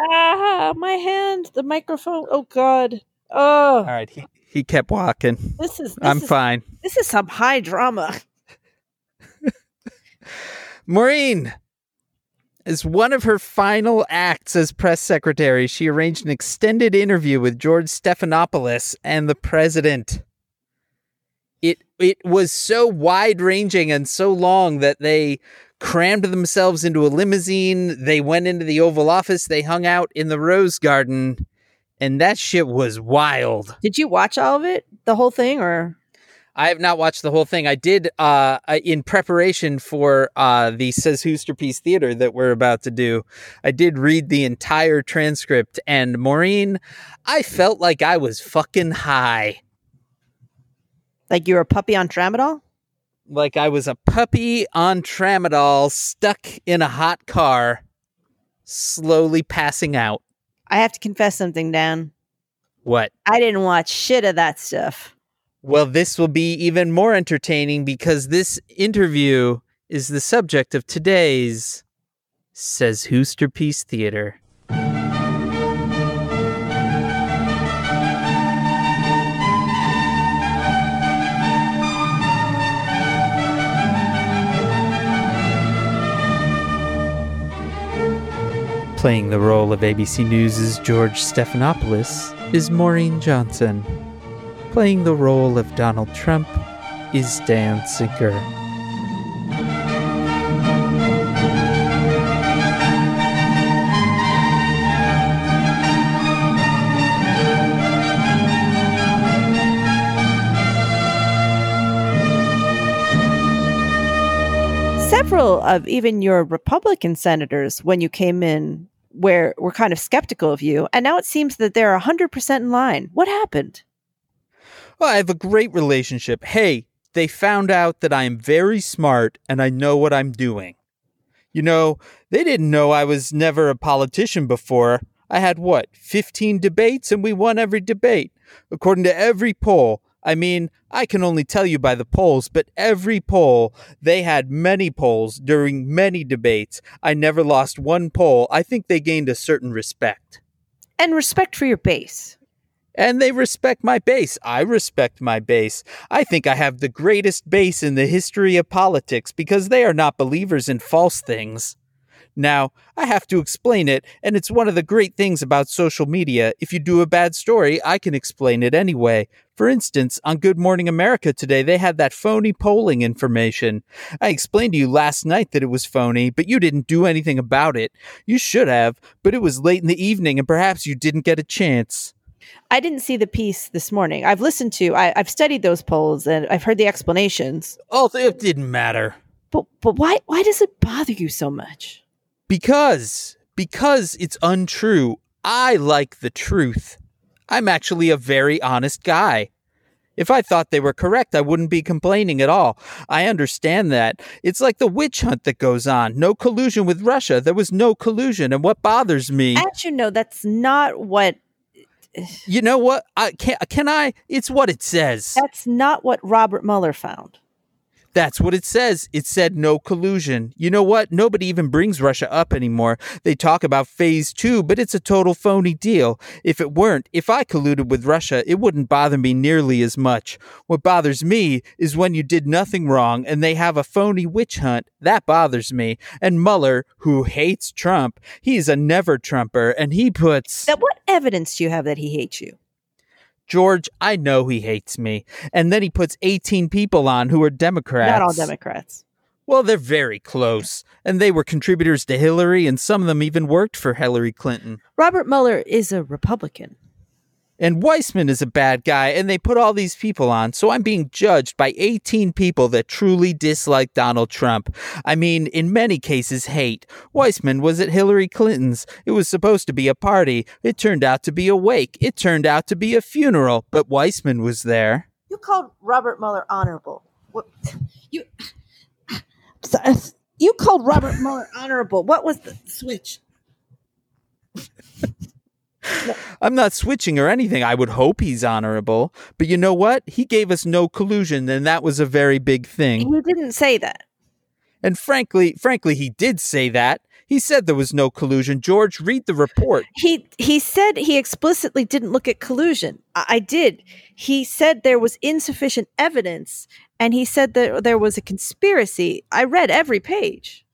Ah, my hand, the microphone. Oh god. Oh,
All right, he he kept walking.
this is this
I'm
is,
fine.
This is some high drama.
Maureen, as one of her final acts as press secretary, she arranged an extended interview with George Stephanopoulos and the president. It it was so wide ranging and so long that they crammed themselves into a limousine. They went into the Oval Office. They hung out in the Rose Garden, and that shit was wild.
Did you watch all of it? The whole thing or
I have not watched the whole thing. I did uh in preparation for uh the Says Whosterpiece Theater that we're about to do. I did read the entire transcript and Maureen, I felt like I was fucking high.
Like you were a puppy on tramadol?
Like I was a puppy on tramadol stuck in a hot car slowly passing out.
I have to confess something, Dan.
What?
I didn't watch shit of that stuff.
Well, this will be even more entertaining because this interview is the subject of today's Says Hooster Whosterpiece Theater. Playing the role of ABC News' George Stephanopoulos is Maureen Johnson. Playing the role of Donald Trump is Dan Sinker.
Several of even your Republican senators, when you came in, were were kind of skeptical of you, and now it seems that they're hundred percent in line. What happened?
Well, I have a great relationship. Hey, they found out that I am very smart and I know what I'm doing. You know, they didn't know I was never a politician before. I had what, 15 debates and we won every debate. According to every poll, I mean, I can only tell you by the polls, but every poll, they had many polls during many debates. I never lost one poll. I think they gained a certain respect.
And respect for your base.
And they respect my base. I respect my base. I think I have the greatest base in the history of politics because they are not believers in false things. Now, I have to explain it, and it's one of the great things about social media. If you do a bad story, I can explain it anyway. For instance, on Good Morning America today, they had that phony polling information. I explained to you last night that it was phony, but you didn't do anything about it. You should have, but it was late in the evening, and perhaps you didn't get a chance.
I didn't see the piece this morning. I've listened to, I, have studied those polls, and I've heard the explanations.
Oh, it didn't matter.
But but why why does it bother you so much?
Because because it's untrue. I like the truth. I'm actually a very honest guy. If I thought they were correct, I wouldn't be complaining at all. I understand that. It's like the witch hunt that goes on. No collusion with Russia. There was no collusion. And what bothers me.
As you know, that's not what.
You know what? I can can I? It's what it says.
That's not what Robert Mueller found.
That's what it says. It said no collusion. You know what? Nobody even brings Russia up anymore. They talk about phase two, but it's a total phony deal. If it weren't, if I colluded with Russia, it wouldn't bother me nearly as much. What bothers me is when you did nothing wrong and they have a phony witch hunt. That bothers me. And Mueller, who hates Trump, he's a never Trumper and he puts.
Now, what evidence do you have that he hates you?
George, I know he hates me. And then he puts 18 people on who are Democrats.
Not all Democrats.
Well, they're very close. And they were contributors to Hillary, and some of them even worked for Hillary Clinton.
Robert Mueller is a Republican
and Weissmann is a bad guy, and they put all these people on. So I'm being judged by 18 people that truly dislike Donald Trump. I mean, in many cases, hate. Weissmann was at Hillary Clinton's. It was supposed to be a party. It turned out to be a wake. It turned out to be a funeral, but Weissmann was there.
You called Robert Mueller honorable. What? You. You called Robert Mueller honorable. What was the switch?
I'm not switching or anything. I would hope he's honorable. But you know what? He gave us no collusion, and that was a very big thing.
He didn't say that.
And frankly, frankly, he did say that. He said there was no collusion. George, read the report.
He he said he explicitly didn't look at collusion. I, I did. He said there was insufficient evidence, and he said that there was a conspiracy. I read every page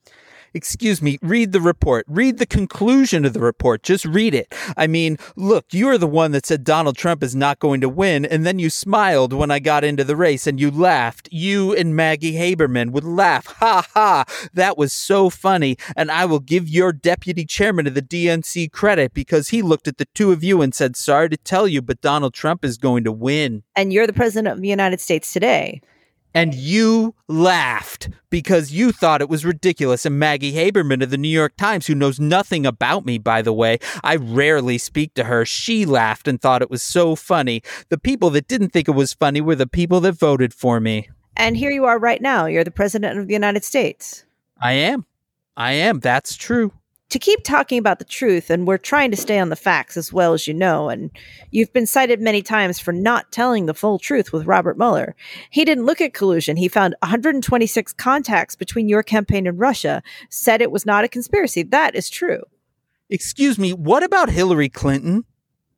excuse me, read the report. Read the conclusion of the report. Just read it. I mean, look, you're the one that said Donald Trump is not going to win, and then you smiled when I got into the race and you laughed. You and Maggie Haberman would laugh. Ha ha. That was so funny. And I will give your deputy chairman of the DNC credit because he looked at the two of you and said, Sorry to tell you, but Donald Trump is going to win.
And you're the president of the United States today
and you laughed because you thought it was ridiculous. And Maggie Haberman of the New York Times, who knows nothing about me, by the way, I rarely speak to her, she laughed and thought it was so funny. The people that didn't think it was funny were the people that voted for me.
And here you are right now. You're the president of the United States.
I am. I am. That's true
to keep talking about the truth, and we're trying to stay on the facts as well as you know, and you've been cited many times for not telling the full truth with Robert Mueller. He didn't look at collusion. He found 126 contacts between your campaign and Russia, said it was not a conspiracy. That is true.
Excuse me, what about Hillary Clinton?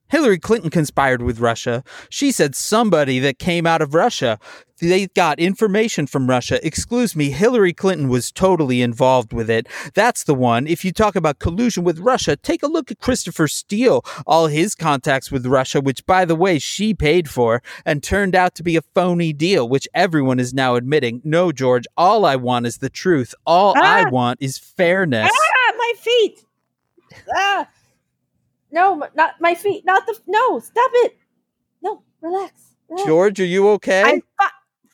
Hillary Clinton conspired with Russia. She said somebody that came out of Russia. They got information from Russia. Excuse me, Hillary Clinton was totally involved with it. That's the one. If you talk about collusion with Russia, take a look at Christopher Steele, all his contacts with Russia, which, by the way, she paid for and turned out to be a phony deal, which everyone is now admitting. No, George, all I want is the truth. All ah! I want is fairness.
Ah, my feet. Ah. No, not my feet. Not the. No, stop it. No, relax. relax.
George, are you okay?
I'm fi-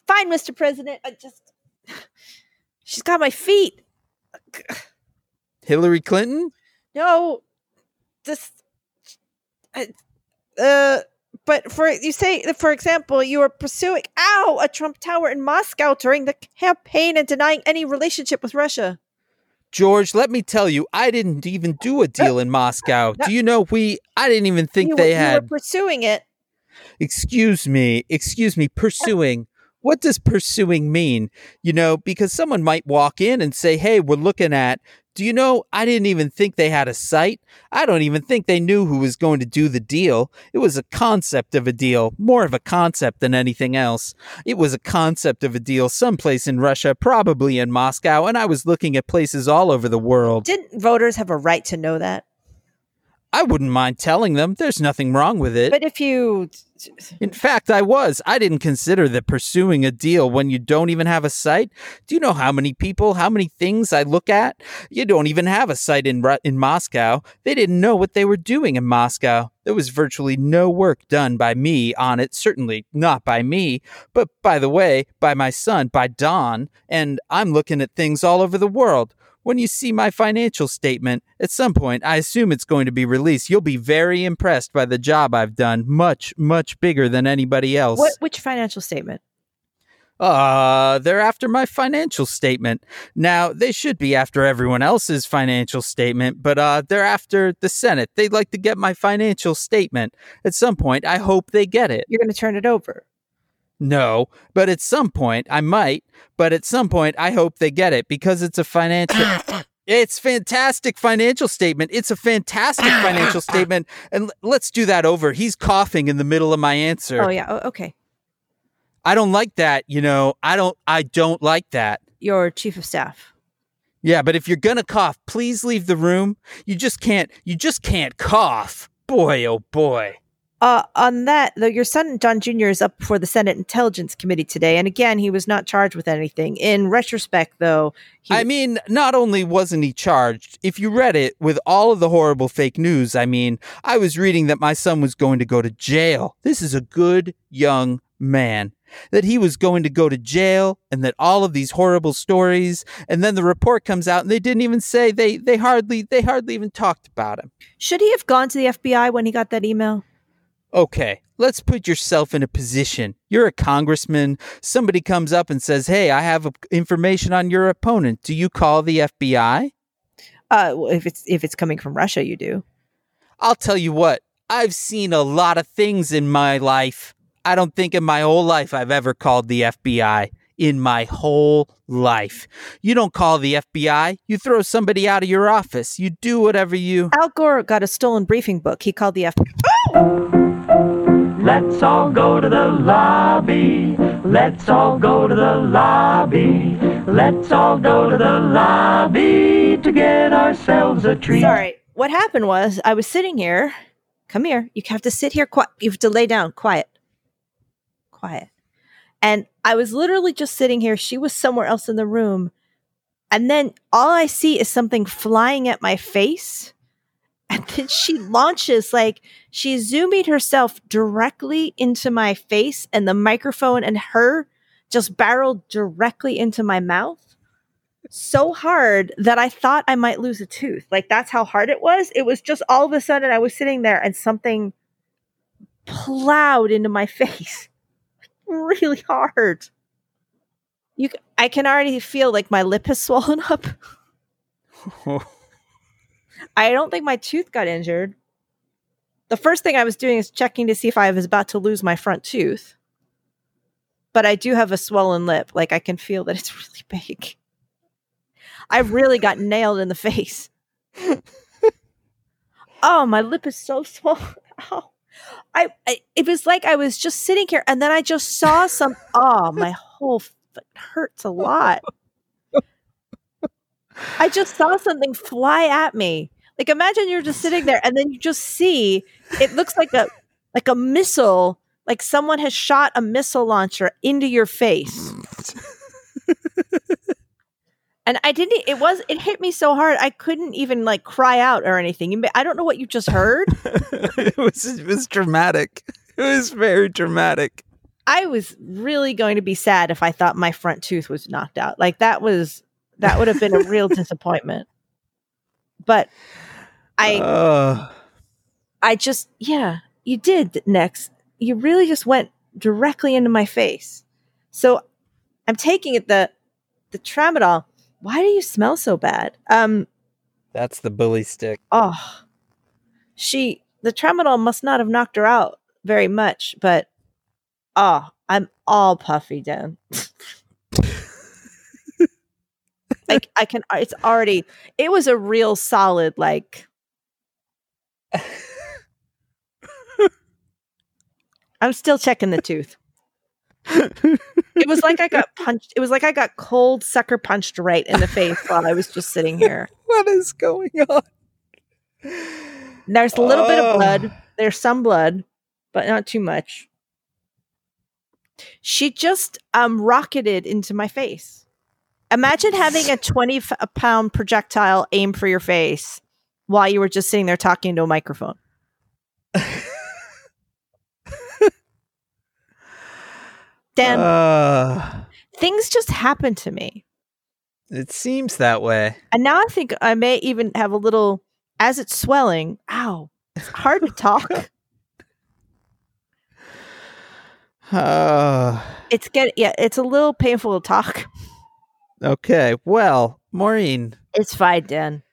fine, Mr. President. I just. She's got my feet.
Hillary Clinton?
No, just. Uh, but for you say, for example, you were pursuing ow a Trump tower in Moscow during the campaign and denying any relationship with Russia.
George, let me tell you, I didn't even do a deal in Moscow. Do you know we? I didn't even think
you,
they had.
you were pursuing it.
Excuse me, excuse me, pursuing. What does pursuing mean? You know, because someone might walk in and say, Hey, we're looking at. Do you know, I didn't even think they had a site. I don't even think they knew who was going to do the deal. It was a concept of a deal, more of a concept than anything else. It was a concept of a deal someplace in Russia, probably in Moscow, and I was looking at places all over the world.
Didn't voters have a right to know that?
I wouldn't mind telling them. There's nothing wrong with it.
But if you,
In fact, I was. I didn't consider that pursuing a deal when you don't even have a site. Do you know how many people, how many things I look at? You don't even have a site in in Moscow. They didn't know what they were doing in Moscow. There was virtually no work done by me on it. Certainly not by me, but by the way, by my son, by Don. And I'm looking at things all over the world. When you see my financial statement, at some point, I assume it's going to be released. You'll be very impressed by the job I've done, much, much bigger than anybody else.
what? Which financial statement?
Uh, they're after my financial statement. Now, they should be after everyone else's financial statement, but uh, they're after the Senate. They'd like to get my financial statement. At some point, I hope they get it.
You're going to turn it over.
No, but at some point, I might. But at some point, I hope they get it because it's a financial. It's fantastic financial statement. It's a fantastic financial statement. And let's do that over. He's coughing in the middle of my answer.
Oh yeah. Oh, okay.
I don't like that, you know. I don't I don't like that.
Your chief of staff.
Yeah, but if you're going to cough, please leave the room. You just can't you just can't cough. Boy, oh boy.
Uh, on that, though, your son Don Jr. is up before the Senate Intelligence Committee today, and again, he was not charged with anything. In retrospect, though, he,
I mean, not only wasn't he charged, if you read it with all of the horrible fake news, I mean, I was reading that my son was going to go to jail. This is a good young man. That he was going to go to jail and that all of these horrible stories and then the report comes out and they didn't even say they they hardly they hardly even talked about him.
should he have gone to the FBI when he got that email?
Okay, let's put yourself in a position. You're a congressman. Somebody comes up and says, "Hey, I have information on your opponent." Do you call the FBI?
Uh, well, if it's if it's coming from Russia, you do.
I'll tell you what, I've seen a lot of things in my life. I don't think in my whole life I've ever called the FBI. In my whole life. You don't call the FBI. You throw somebody out of your office. You do whatever you.
Al Gore got a stolen briefing book. He called the FBI.
Let's all go to the lobby. Let's all go to the lobby. Let's all go to the lobby to get ourselves a treat.
Sorry. What happened was I was sitting here. Come here. You have to sit here. Quiet. You have to lay down. Quiet. Quiet. And I was literally just sitting here. She was somewhere else in the room. And then all I see is something flying at my face. And then she launches, like, she zoomed herself directly into my face, and the microphone and her just barreled directly into my mouth so hard that I thought I might lose a tooth. Like that's how hard it was. It was just all of a sudden I was sitting there and something plowed into my face really hard. You, I can already feel like my lip has swollen up. I don't think my tooth got injured. The first thing I was doing is checking to see if I was about to lose my front tooth. But I do have a swollen lip. Like I can feel that it's really big. I really got nailed in the face. oh, my lip is so swollen. Oh. I, I it was like I was just sitting here and then I just saw some oh, my whole foot hurts a lot. I just saw something fly at me. Like imagine you're just sitting there and then you just see it looks like a like a missile, like someone has shot a missile launcher into your face. and I didn't it was it hit me so hard I couldn't even like cry out or anything. I don't know what you just heard.
it was it was dramatic. It was very dramatic.
I was really going to be sad if I thought my front tooth was knocked out. Like that was that would have been a real disappointment. But I
Uh,
I just yeah, you did next. you really just went directly into my face. So I'm taking it the the tramadol. Why do you smell so bad? Um
That's the bully stick.
oh she the tramadol must not have knocked her out very much, but oh, I'm all puffy down. like I can it's already it was a real solid like I'm still checking the tooth. It was like I got punched. It was like I got cold sucker punched right in the face while I was just sitting here.
what is going on?
There's a little bit of
Oh.
blood. There's some blood, but not too much. She just um rocketed into my face. Imagine having a 20 f- a pound projectile aim for your face while you were just sitting there talking to a microphone. Dan,
Uh,
things just happen to me.
it seems that way.
And now I think I may even have a little, as it's swelling, ow, it's hard to talk.
Uh,
it's get yeah, it's a little painful to talk.
Okay. Well, Maureen,
It's fine, Dan.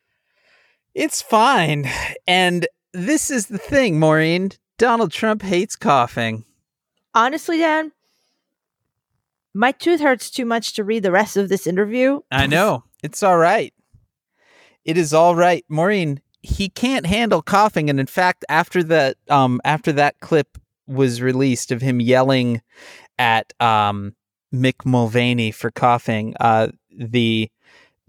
it's fine. And this is the thing, Maureen. Donald Trump hates coughing.
Honestly, Dan, my tooth hurts too much to read the rest of this interview.
I know. It's all right. It is all right. Maureen, he can't handle coughing and in fact after that um after that clip was released of him yelling at um Mick Mulvaney for coughing, uh the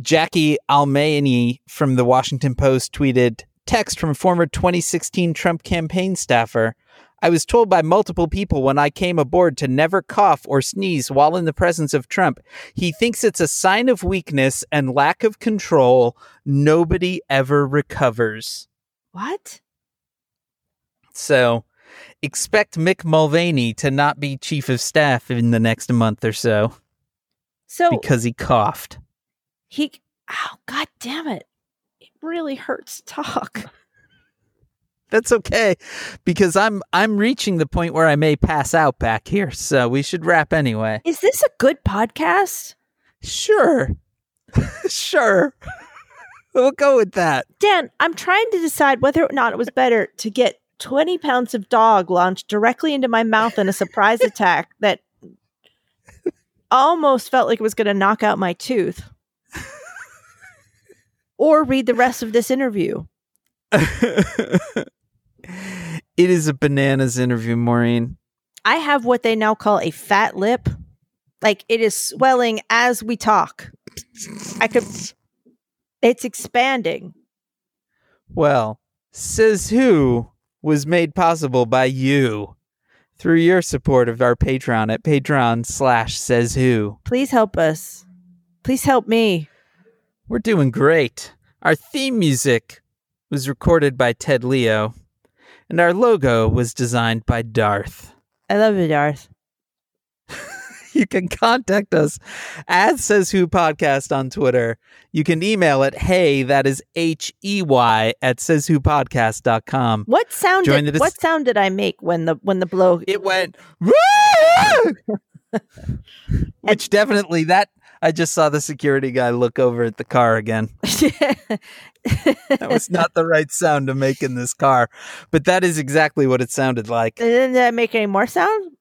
Jackie Alemany from the Washington Post tweeted text from a former 2016 Trump campaign staffer I was told by multiple people when I came aboard to never cough or sneeze while in the presence of Trump. He thinks it's a sign of weakness and lack of control. Nobody ever recovers.
What?
So expect Mick Mulvaney to not be chief of staff in the next month or so
So
because he coughed.
he, oh god damn it, it really hurts to talk.
That's okay because I'm I'm reaching the point where I may pass out back here. So we should wrap anyway.
Is this a good podcast?
Sure. sure. we'll go with that.
Dan, I'm trying to decide whether or not it was better to get 20 pounds of dog launched directly into my mouth in a surprise attack that almost felt like it was going to knock out my tooth. Or read the rest of this interview.
it is a bananas interview, Maureen.
I have what they now call a fat lip. Like it is swelling as we talk. I could, it's expanding.
Well, says who was made possible by you through your support of our Patreon at Patreon slash says who.
Please help us. Please help me.
We're doing great. Our theme music was recorded by Ted Leo, and our logo was designed by Darth.
I love you, Darth.
You can contact us at Says Who Podcast on Twitter. You can email it, hey, that is H E Y at says who podcast.com.
What sound
Join
did,
dis-
what sound did I make when the when the blow
It went, which definitely that I just saw the security guy look over at the car again. That was not the right sound to make in this car, but that is exactly what it sounded like.
Didn't I make any more sound?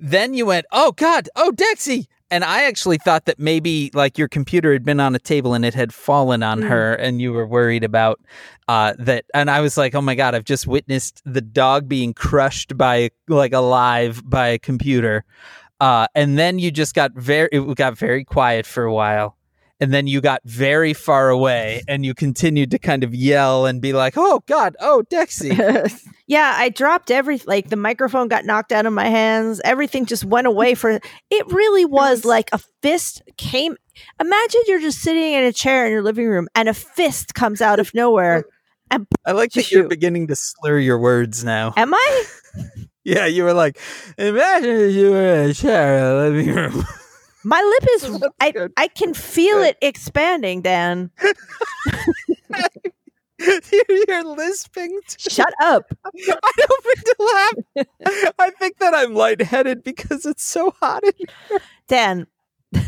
Then you went, oh God, oh Dexy. And I actually thought that maybe like your computer had been on a table and it had fallen on
Mm.
her and you were worried about uh, that. And I was like, oh my God, I've just witnessed the dog being crushed by like alive by a computer. Uh, and then you just got very, it got very quiet for a while. And then you got very far away and you continued to kind of yell and be like, oh God, oh Dexy.
yeah, I dropped every like the microphone got knocked out of my hands. Everything just went away for it really was like a fist came Imagine you're just sitting in a chair in your living room and a fist comes out of nowhere.
I like that
Just
you're beginning to slur your words now.
Am I?
Yeah, you were like, imagine you were in a chair in a living room.
My lip is I,
good.
I can feel it expanding, Dan.
you're, lisping. To,
Shut up.
I don't mean to laugh. I think that I'm lightheaded because it's so hot in here.
Dan,
I'm,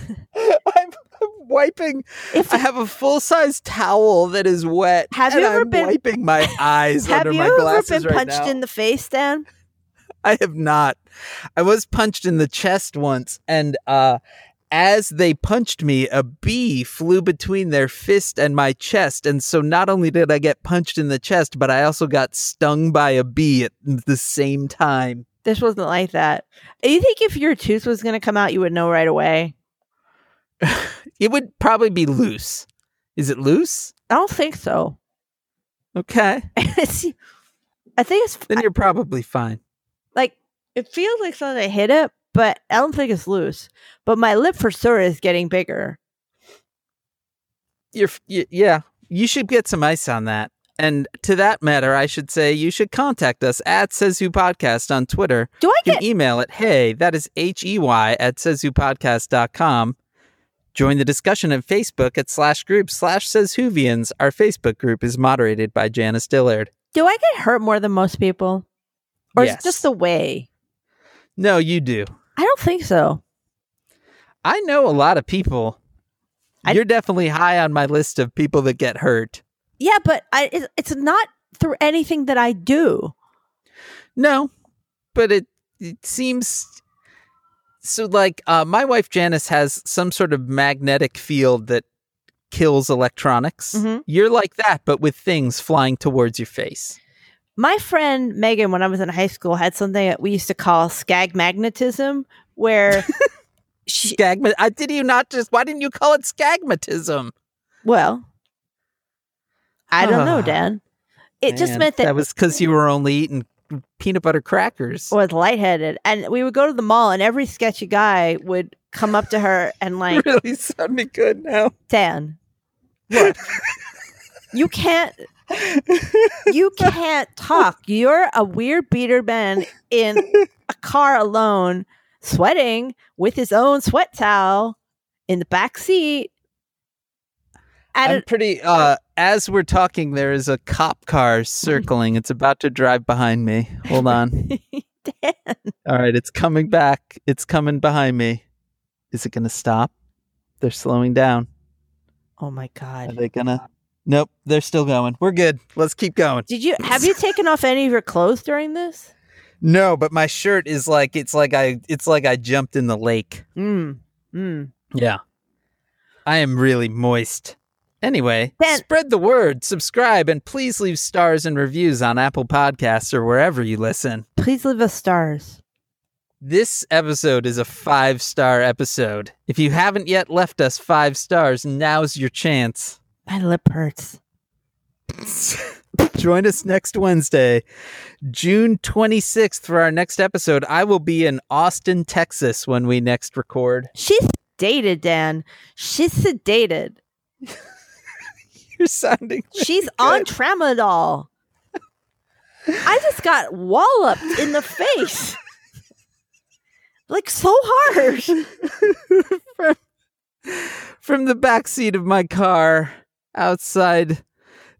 I'm wiping.
if
I have a full size towel that is wet.
Have
and
you ever
I'm
been-
wiping my eyes
have
under
you
my glasses
ever
been
punched in the face, Dan?
I have not. I was punched in the chest once, and uh, as they punched me, a bee flew between their fist and my chest. And so not only did I get punched in the chest, but I also got stung by a bee at the same time.
This wasn't like that. You think if your tooth was going to come out, you would know right away?
It would probably be loose. Is it loose?
I don't think so.
Okay.
I think it's
Then you're probably fine.
Like it feels like something hit it, but I don't think it's loose. But my lip for sure is getting bigger.
You're, f- y- yeah, you should get some ice on that. And to that matter, I should say you should contact us at Says Who Podcast on Twitter.
Do I
You
get
can email it, hey, that is H E Y at sayswhopodcast.com. Join the discussion at Facebook at slash group slash says Whovians. Our Facebook group is moderated by Janice Dillard.
do I get hurt more than most people? Or
Yes.
just the way?
No, you do.
I don't think so.
I know a lot of people.
I-
You're definitely high on my list of people that get hurt.
Yeah, but I it, it's not through anything that I do.
No, but it it seems so. Like uh, my wife Janice has some sort of magnetic field that kills electronics.
Mhm.
You're like that, but with things flying towards your face.
My friend Megan, when I was in high school, had something that we used to call skag magnetism, where she,
Skagma. I did you not just? Why didn't you call it skagmatism?
well, I don't know, Dan. It just meant that,
that was because you were only eating peanut butter crackers.
was lightheaded, and we would go to the mall, and every sketchy guy would come up to her and like,
really sounding good now.
Dan, look, you can't, you can't talk. You're a weird beater man in a car alone, sweating with his own sweat towel in the back seat. At
I'm
a,
pretty. Uh, as we're talking, there is a cop car circling. It's about to drive behind me. Hold on.
Dan,
All right, it's coming back. It's coming behind me. Is it going to stop? They're slowing down.
oh my god.
Are they going to? Nope, they're still going. We're good. Let's keep going.
Did you have you taken off any of your clothes during this?
No, but my shirt is like it's like I it's like I jumped in the lake.
Mm. Mm.
Yeah. I am really moist. Anyway,
Ben-
spread the word, subscribe, and please leave stars and reviews on Apple Podcasts or wherever you listen.
Please leave us stars.
This episode is a five star episode. If you haven't yet left us five stars, now's your chance.
My lip hurts.
Join us next Wednesday, June 26th, for our next episode. I will be in Austin, Texas when we next record.
She's dated, Dan. She's sedated.
You're sounding.
She's on tramadol. I just got walloped in the face. Like so hard.
from, from the back seat of my car outside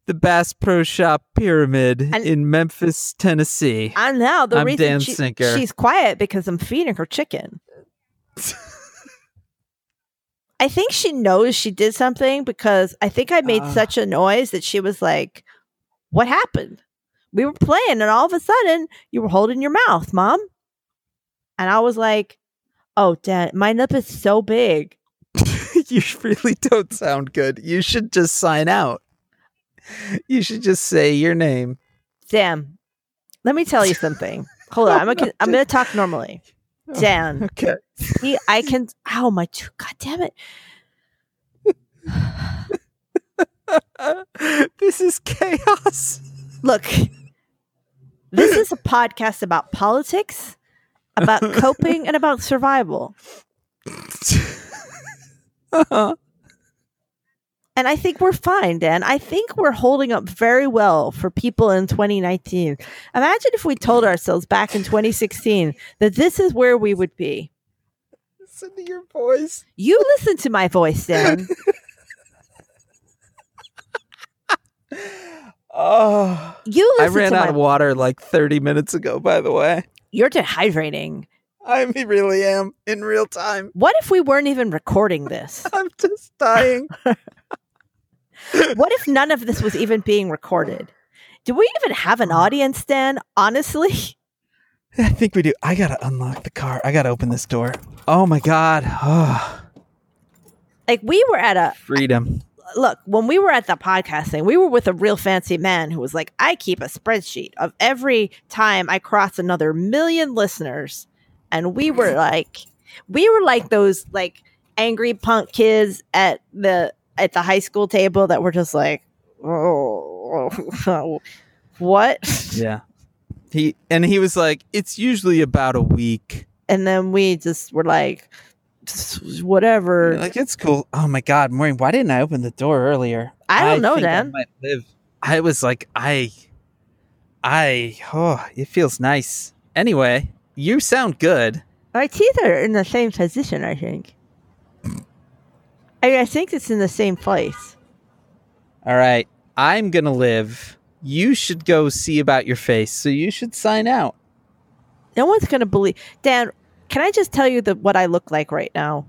the Bass Pro Shop Pyramid
And-
in Memphis, Tennessee.
I know the
I'm
reason
Dan
she-
Sinker.
she's quiet because I'm feeding her chicken. I think she knows she did something because I think I made
Ah.
such a noise that she was like, What happened? We were playing and all of a sudden you were holding your mouth, mom. And I was like, Oh, dad, my lip is so big.
you really don't sound good. You should just sign out. You should just say your name.
Dan, let me tell you something. Hold on. I'm gonna, I'm gonna talk normally. Dan,
Okay.
see, I can. Ow, my. God damn it.
this is chaos.
Look, this is a podcast about politics, about coping, and about survival.
Uh-huh.
And I think we're fine, Dan. I think we're holding up very well for people in 2019. Imagine if we told ourselves back in 2016 that this is where we would be.
Listen to your voice.
You listen to my voice, Dan.
Oh,
You
I ran out
my,
of water like 30 minutes ago, by the way.
You're dehydrating.
I really am in real time.
What if we weren't even recording this?
I'm just dying.
what if none of this was even being recorded? Do we even have an audience, Dan? Honestly,
I think we do. I gotta unlock the car. I gotta open this door. Oh my god. Oh,
like we were at a
freedom.
look when we were at the podcast thing. We were with a real fancy man who was like, "I keep a spreadsheet of every time I cross another million listeners," and we were like, we were like those like angry punk kids at the at the high school table that were just like, "Oh, what?"
Yeah. He and he was like, it's usually about a week.
and then we just were like whatever
Like it's cool. Oh my god, Maureen, why didn't I open the door earlier?
I don't know,
think I
Dan.
I was like, I, I. Oh, it feels nice. Anyway, you sound good.
My teeth are in the same position i think i i think it's in the same place
All right, I'm gonna live. You should go see about your face, so you should sign out.
no one's gonna believe dan can i just tell you that what i look like right now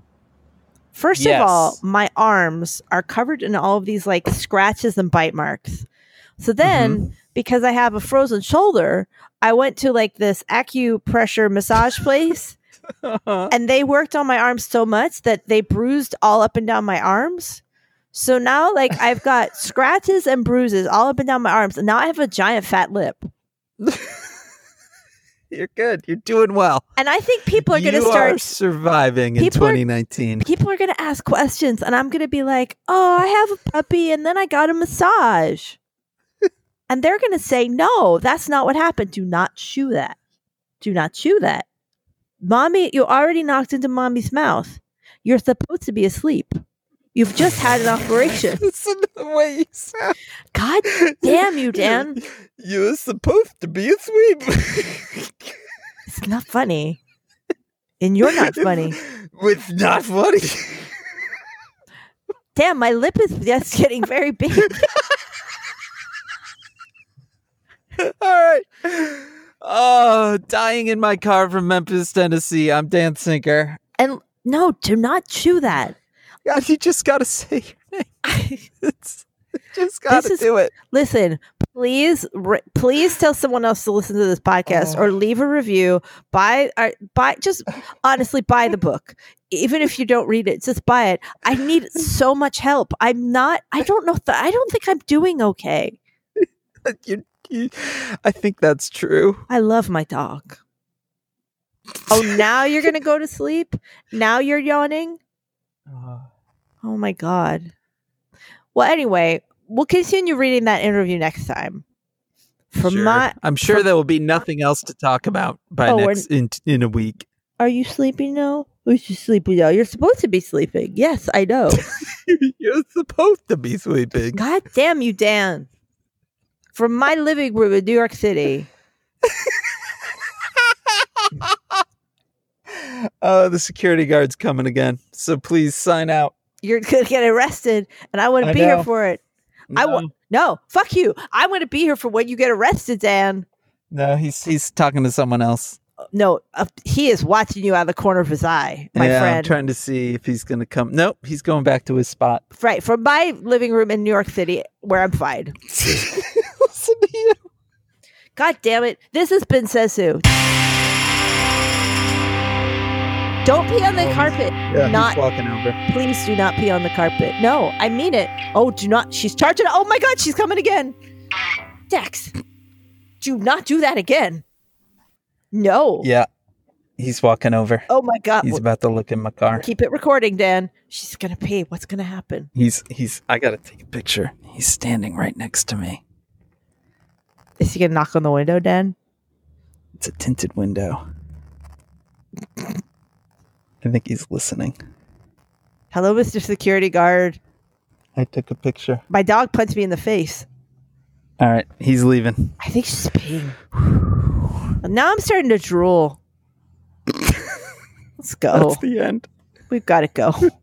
first
Yes.
of all my arms are covered in all of these like scratches and bite marks so then mm-hmm. because i have a frozen shoulder i went to like this acupressure massage place and they worked on my arms so much that they bruised all up and down my arms. So now, like, I've got scratches and bruises all up and down my arms, and now I have a giant fat lip.
You're good. You're doing well.
And I think people are going to start.
surviving in
People are-
2019.
People are going to ask questions, and I'm going to be like, "Oh, I have a puppy, and then I got a massage," and they're going to say, "No, that's not what happened. Do not chew that. Do not chew that, mommy. You already knocked into mommy's mouth. You're supposed to be asleep. You've just had an operation."
To the way you sound.
God damn you, Dan.
You're supposed to be asleep.
It's not funny. And you're not funny.
It's not funny.
Damn, my lip is just getting very big.
All right. Oh, dying in my car from Memphis, Tennessee. I'm Dan Sinker.
And no, do not chew that.
God, you just got to say your name. It's, just got to do it.
Listen, please, re- please tell someone else to listen to this podcast
Oh.
or leave a review. Buy, or buy, just honestly, buy the book. Even if you don't read it, just buy it. I need so much help. I'm not. I don't know. Th- I don't think I'm doing okay.
You, you, I think that's true.
I love my dog. Oh, now you're gonna go to sleep. Now you're yawning. Uh. Oh my god. Well, anyway, we'll continue reading that interview next time. From
Sure.
my,
I'm sure
from-
there will be nothing else to talk about by
Oh,
next in in a week.
are you sleeping now? Who's you sleeping now? You're supposed to be sleeping. Yes, I know.
You're supposed to be sleeping.
God damn you, Dan. From my living room in New York City.
Oh, the security guard's coming again. So please sign out.
You're gonna get arrested, and I want to be here for it. I wa-
No.
No, fuck you. I want to be here for when you get arrested, Dan.
No, he's he's talking to someone else.
No, uh, he is watching you out of the corner of his eye, my
yeah, I'm
friend.
trying to see if he's gonna come. Nope, he's going back to his spot.
right from my living room in New York City, where I'm fine.
Listen to you.
God damn it! This has been Sesu. Don't pee on the oh, carpet.
Yeah,
Not-
he's walking over.
Please do not pee on the carpet. No, I mean it. Oh, do not. She's charging. Oh my God, she's coming again. Dex, do not do that again. No.
Yeah, he's walking over.
Oh my God.
He's about to look in my car.
Keep it recording, Dan. She's gonna pee. What's gonna happen?
He's he's. I gotta take a picture. He's standing right next to me.
Is he gonna knock on the window, Dan?
It's a tinted window. I think he's listening.
Hello, Mr. Security Guard.
I took a picture.
My dog punched me in the face.
All right, he's leaving.
I think she's peeing. now I'm starting to drool. Let's go.
That's the end.
We've got to go.